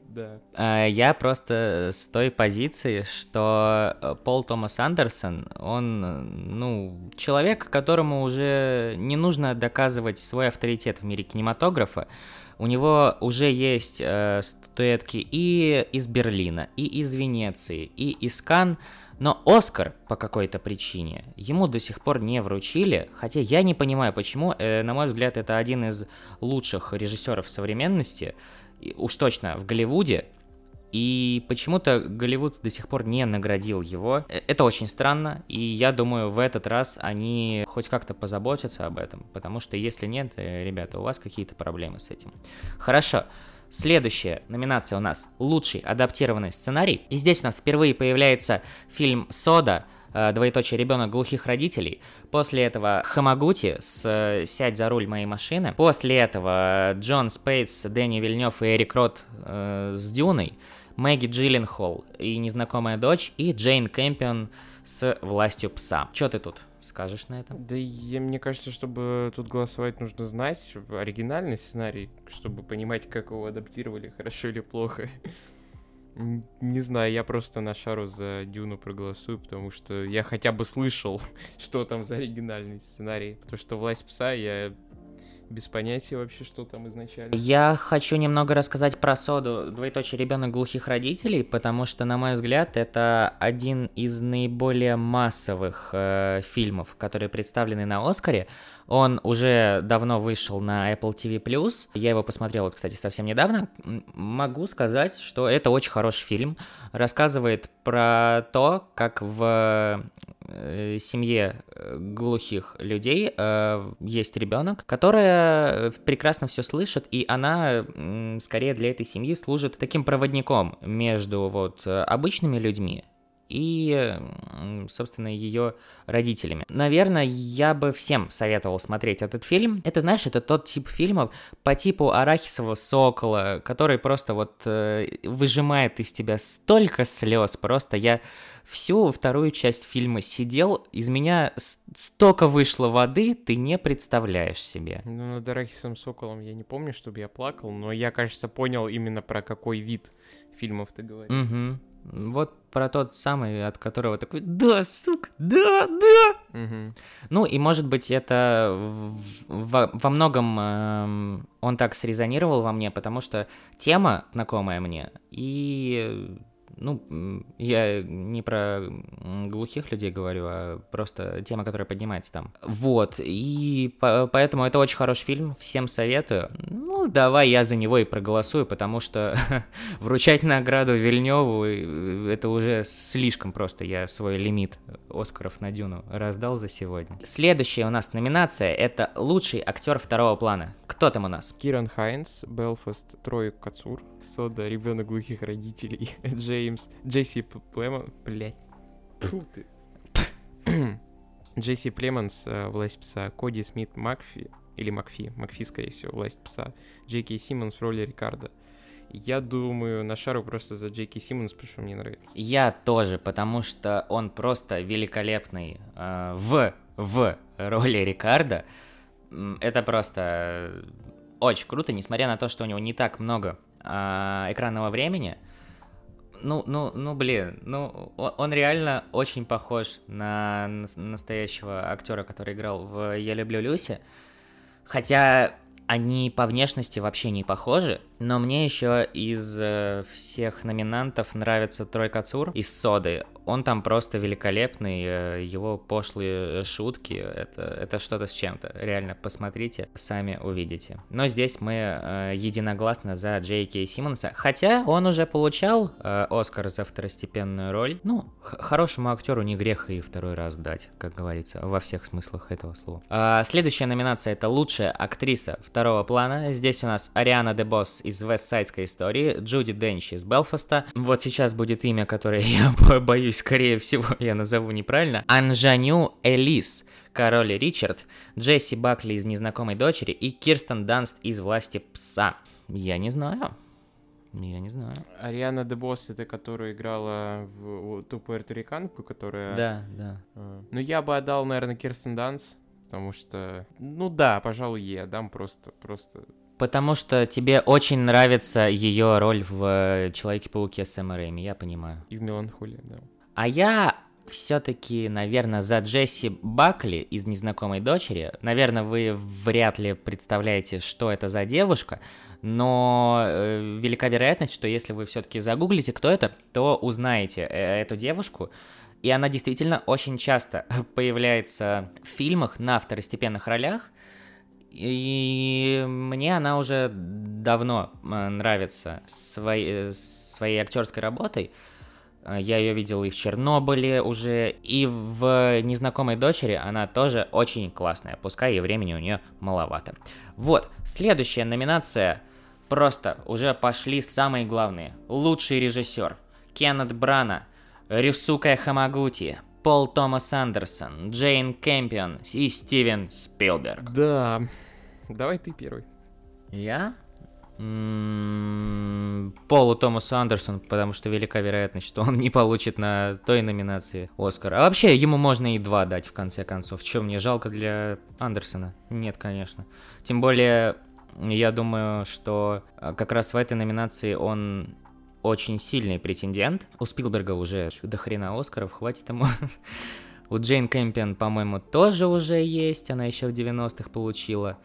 да. А, Я просто с той позиции, что э, Пол Томас Андерсон, он, э, ну, человек, которому уже не нужно доказывать свой авторитет в мире кинематографа. У него уже есть э, статуэтки и из Берлина, и из Венеции, и из Кан, но Оскар по какой-то причине ему до сих пор не вручили, хотя я не понимаю почему. Э, на мой взгляд, это один из лучших режиссеров современности, и уж точно в Голливуде. И почему-то Голливуд до сих пор не наградил его. Э, Это очень странно, и я думаю, в этот раз они хоть как-то позаботятся об этом, потому что если нет, э, ребята, у вас какие-то проблемы с этим. Хорошо. Следующая номинация у нас «Лучший адаптированный сценарий». И здесь у нас впервые появляется фильм «Сода», двоеточие ребенок глухих родителей. После этого Хамагути с э, «Сядь за руль моей машины». После этого Джон Спейтс, Дэнни Вильнев и Эрик Рот э, с «Дюной». Мэгги Джилленхол и незнакомая дочь, и Джейн Кэмпион с властью пса. Чё ты тут скажешь на это? Да я, мне кажется, чтобы тут голосовать, нужно знать оригинальный сценарий, чтобы понимать, как его адаптировали, хорошо или плохо. Не знаю, я просто на шару за Дюну проголосую, потому что я хотя бы слышал, <laughs> что там за оригинальный сценарий. Потому что «Власть пса» я без понятия вообще, что там изначально. Я хочу немного рассказать про соду двоеточие ребенок глухих родителей, потому что, на мой взгляд, это один из наиболее массовых э, фильмов, которые представлены на Оскаре. Он уже давно вышел на Apple TV+. Я его посмотрел, вот, кстати, совсем недавно. Могу сказать, что это очень хороший фильм. Рассказывает про то, как в семье э, глухих людей э, есть ребенок, которая прекрасно все слышит, и она скорее для этой семьи служит таким проводником между вот э, обычными людьми и, собственно, ее родителями. Наверное, я бы всем советовал смотреть этот фильм. Это, знаешь, это тот тип фильмов по типу арахисового сокола, который просто вот э, выжимает из тебя столько слез. Просто я всю вторую часть фильма сидел, из меня столько вышло воды, ты не представляешь себе. Ну, над Арахисом Соколом я не помню, чтобы я плакал, но я, кажется, понял именно про какой вид фильмов ты говоришь. Угу. Вот про тот самый, от которого такой, да, сука, да, да. Мгм. Ну и может быть это в- во, во многом эм, он так срезонировал во мне, потому что тема знакомая мне, и ну, я не про глухих людей говорю, а просто тема, которая поднимается там. Вот, и по- поэтому это очень хороший фильм, всем советую. Ну, давай я за него и проголосую, потому что <laughs> вручать награду Вильневу э, это уже слишком просто. Я свой лимит Оскаров на Дюну раздал за сегодня. Следующая у нас номинация это лучший актер второго плана. Кто там у нас? Киран Хайнс, Белфаст, Трой Кацур, Сода, ребенок глухих родителей, <laughs> Джеймс, Джесси Племон, блять, Тьфу ты. Джесси Племонс, э, Власть пса, Коди Смит Макфи, или Макфи, Макфи, скорее всего, Власть пса, Джей Кей Симмонс в роли Рикардо. Я думаю, на шару просто за Джей Кей Симмонс, потому что мне нравится. Я тоже, потому что он просто великолепный э, в, в роли Рикардо. Это просто э, очень круто, несмотря на то, что у него не так много а, экранного времени. Ну, ну, ну, блин, ну, он реально очень похож на нас- настоящего актера, который играл в «Я люблю Люси». Хотя они по внешности вообще не похожи, но мне еще из э, всех номинантов нравится Трой Кацур из Соды. Он там просто великолепный, э, его пошлые шутки, это, это что-то с чем-то. Реально, посмотрите, сами увидите. Но здесь мы э, единогласно за Джей Кей Симмонса, хотя он уже получал э, Оскар за второстепенную роль. Ну, хорошему актеру не грех и второй раз дать, как говорится, во всех смыслах этого слова. А, следующая номинация это лучшая актриса второго плана. Здесь у нас Ариана Дебос из Вестсайдской истории, Джуди Денч из Белфаста. Вот сейчас будет имя, которое <laughs> я бо- боюсь, скорее всего, я назову неправильно. Анжаню Элис. Король Ричард, Джесси Бакли из «Незнакомой дочери» и Кирстен Данст из «Власти пса». Я не знаю. Я не знаю. Ариана Дебос, это которая играла в ту пуэрториканку, которая... Да, да. А, Ну, я бы отдал, наверное, Кирстен Данс, потому что... Ну да, пожалуй, я отдам просто, просто... Потому что тебе очень нравится ее роль в э, Человеке-пауке с Рэйми, я понимаю. И в меланхолии, да. А я все-таки, наверное, за Джесси Бакли из «Незнакомой дочери». Наверное, вы вряд ли представляете, что это за девушка, но э, велика вероятность, что если вы все-таки загуглите, кто это, то узнаете э, эту девушку. И она действительно очень часто <laughs> появляется в фильмах на второстепенных ролях. И мне она уже давно э, нравится своей, своей актерской работой. Э, Я ее видел и в Чернобыле уже, и в «Незнакомой дочери» она тоже очень классная, пускай и времени у нее маловато. Вот, следующая номинация Просто уже пошли самые главные. Лучший режиссер. Кеннет Брана, Рюсука Хамагути, Пол Томас Андерсон, Джейн Кэмпион и Стивен Спилберг. Да. Давай ты первый. Я? М, Полу Томасу Андерсону, потому что велика вероятность, что он <laughs> не получит на той номинации Оскар. А вообще, ему можно и два дать, в конце концов. Чем мне жалко для Андерсона? Нет, конечно. Тем более, я думаю, что а, как раз в этой номинации он очень сильный претендент. У Спилберга уже до хрена Оскаров, хватит ему. <laughs> У Джейн Кэмпион, по-моему, тоже уже есть, она еще в 90-х получила.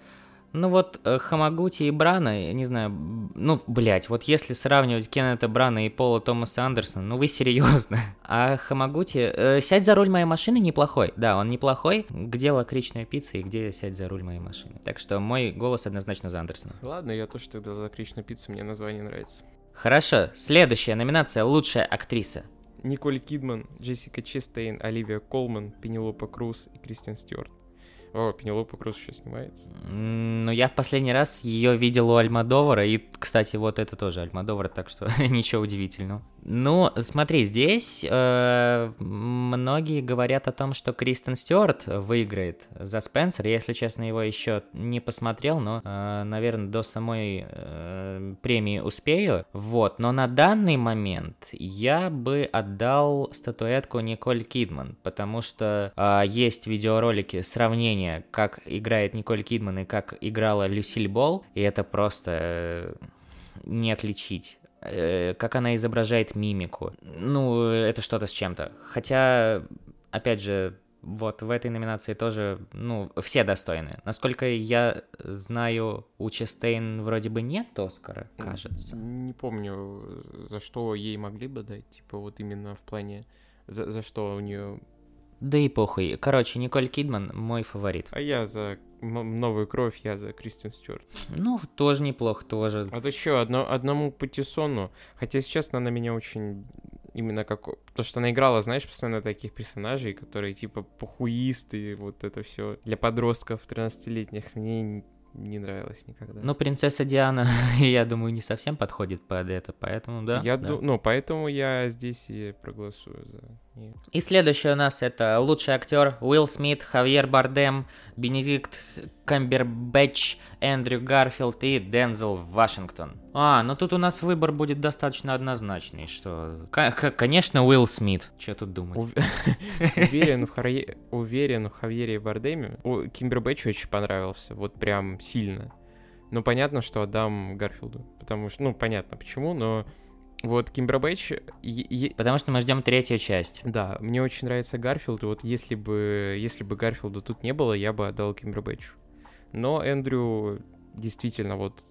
Ну вот э, Хамагути и Брана, я не знаю, ну, блять, вот если сравнивать Кеннета Брана и Пола Томаса Андерсона, ну вы серьезно. <laughs> А Хамагути, э, «Сядь за руль моей машины» неплохой, да, он неплохой. Где лакричная пицца и где «Сядь за руль моей машины». Так что мой голос однозначно за Андерсона. Ладно, я тоже тогда за Кришна пиццу, мне название нравится. Хорошо, следующая номинация «Лучшая актриса». Николь Кидман, Джессика Честейн, Оливия Колман, Пенелопа Круз и Кристиан Стюарт. О, Пенелопа Круз еще снимается. Ну, я в последний раз ее видел у Альмадовара, и, кстати, вот это тоже Альмадовар, так что <laughs> ничего удивительного. Ну, смотри, здесь э, многие говорят о том, что Кристен Стюарт выиграет за Спенсер. Я, если честно, его еще не посмотрел, но, наверное, до самой э, премии успею. Вот, но на данный момент я бы отдал статуэтку Николь Кидман, потому что а, есть видеоролики сравнения, как играет Николь Кидман и как играла Люсиль Болл, и это просто э, не отличить. Э, Как она изображает мимику. Ну, это что-то с чем-то. Хотя, опять же, вот в этой номинации тоже, ну, все достойны. Насколько я знаю, у Честейн вроде бы нет Оскара, кажется. Не помню, за что ей могли бы дать, типа вот именно в плане, за, за что у нее... Да и похуй. Короче, Николь Кидман мой фаворит. А я за новую кровь, я за Кристиан Стюарт. Ну, тоже неплохо, тоже. А то что, одно, одному Патисону, хотя, если честно, она меня очень именно как... То, что она играла, знаешь, постоянно таких персонажей, которые типа похуисты, вот это все для подростков 13-летних, мне не нравилось никогда. Ну, принцесса Диана, <laughs> я думаю, не совсем подходит под это, поэтому да. я да. ду- Ну, поэтому я здесь и проголосую за. И следующий у нас это лучший актер Уилл Смит, Хавьер Бардем, Бенедикт Камбербэтч, Эндрю Гарфилд и Дензел Вашингтон. А, ну тут у нас выбор будет достаточно однозначный, что... К- к- конечно, Уилл Смит. Что тут думать? Ув- <laughs> Уверен в, Харье- уверен в Хавьере Бардеме. У Кимбербэтчу очень понравился, вот прям сильно. Ну, понятно, что отдам Гарфилду, потому что, ну, понятно почему, но вот Кимбербэтч... Потому что мы ждем третью часть. Да, мне очень нравится Гарфилд, и вот если бы, если бы Гарфилда тут не было, я бы отдал Кимбербэтчу. Но Эндрю действительно вот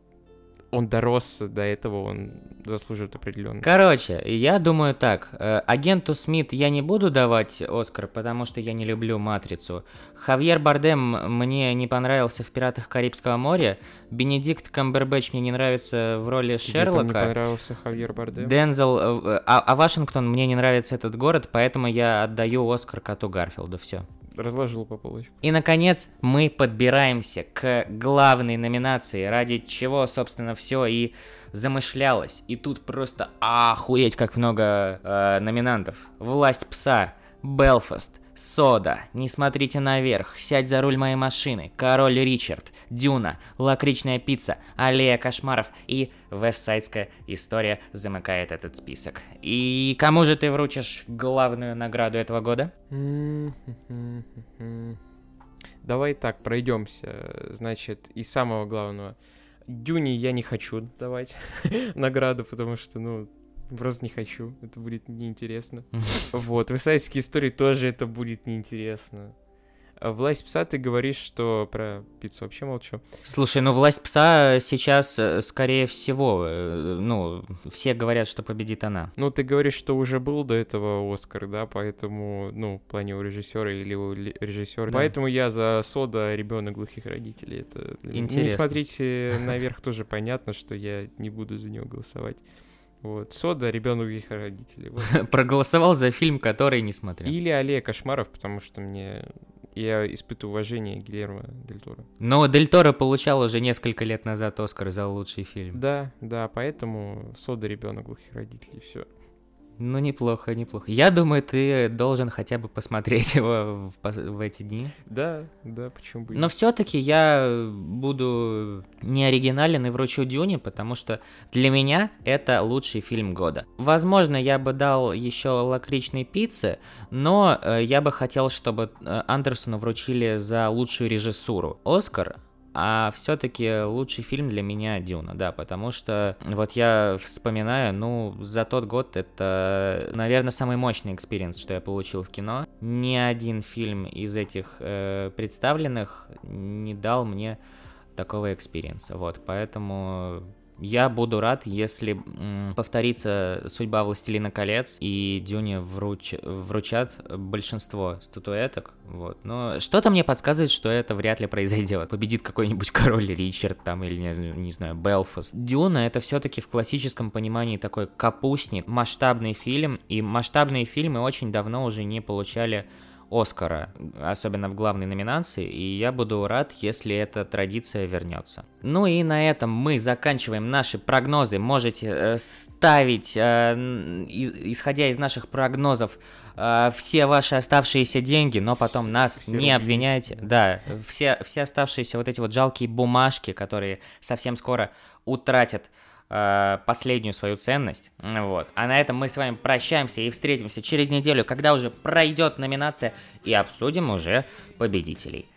он дорос до этого, он заслуживает определенно. Короче, я думаю так. э, Агенту Смит я не буду давать Оскар, потому что я не люблю Матрицу. Хавьер Бардем мне не понравился в «Пиратах Карибского моря». Бенедикт Камбербэтч мне не нравится в роли Шерлока. понравился Хавьер Бардем? Дензел, э, а, а Вашингтон мне не нравится этот город, поэтому я отдаю Оскар коту Гарфилду. Все. Разложил по полочкам. И, наконец, мы подбираемся к главной номинации, ради чего, собственно, все и замышлялось. И тут просто охуеть, как много э, номинантов. «Власть пса», «Белфаст», «Сода», «Не смотрите наверх», «Сядь за руль моей машины», «Король Ричард», «Дюна», «Лакричная пицца», «Аллея кошмаров» и «Вестсайдская история» замыкает этот список. И кому же ты вручишь главную награду этого года? Давай так, пройдемся. Значит, из самого главного. Дюни я не хочу давать <laughs> награду, потому что, ну, просто не хочу. Это будет неинтересно. <laughs> Вот, в Исаакиевской истории тоже это будет неинтересно. А Власть пса, ты говоришь, что про пиццу вообще молчу. Слушай, ну власть пса сейчас, э, скорее всего, э, ну, все говорят, что победит она. Ну, ты говоришь, что уже был до этого Оскар, да, поэтому, ну, в плане у режиссера или у режиссера. Да. Поэтому я за сода ребенок глухих родителей. Это меня- Не Интересно. смотрите <laughs> наверх, тоже понятно, что я не буду за него голосовать. Вот, сода, ребенок глухих родителей. вот. <laughs> Проголосовал за фильм, который не смотрел. Или аллея кошмаров, потому что мне Я испытываю уважение Гильермо Дель Торо. Но Дель Торо получал уже несколько лет назад Оскар за лучший фильм. Да, да, поэтому Сода ребенок глухих родителей, все. Ну, неплохо, неплохо. Я думаю, ты должен хотя бы посмотреть <laughs> его в, в эти дни. Да, да, почему бы Но все-таки я буду не оригинален и вручу Дюне, потому что для меня это лучший фильм года. Возможно, я бы дал еще лакричной пиццы, но э, я бы хотел, чтобы э, Андерсону вручили за лучшую режиссуру Оскар. А все-таки лучший фильм для меня Дюна, да, потому что вот я вспоминаю, ну, за тот год это, наверное, самый мощный experience, что я получил в кино. Ни один фильм из этих э, представленных не дал мне такого experience а, вот, поэтому я буду рад, если м, повторится судьба Властелина колец и Дюне вруч- вручат большинство статуэток, вот. Но что-то мне подсказывает, что это вряд ли произойдет. Победит какой-нибудь король Ричард там или, не, не знаю, Белфаст. Дюна это все-таки в классическом понимании такой капустник, масштабный фильм, и масштабные фильмы очень давно уже не получали Оскара, особенно в главной номинации, и я буду рад, если эта традиция вернется. Ну и на этом мы заканчиваем наши прогнозы. Можете э, ставить, э, исходя из наших прогнозов, э, все ваши оставшиеся деньги, но потом нас все не обвиняйте. Да, все, все оставшиеся вот эти вот жалкие бумажки, которые совсем скоро утратят э, последнюю свою ценность. Вот. А на этом мы с вами прощаемся и встретимся через неделю, когда уже пройдет номинация и обсудим уже победителей.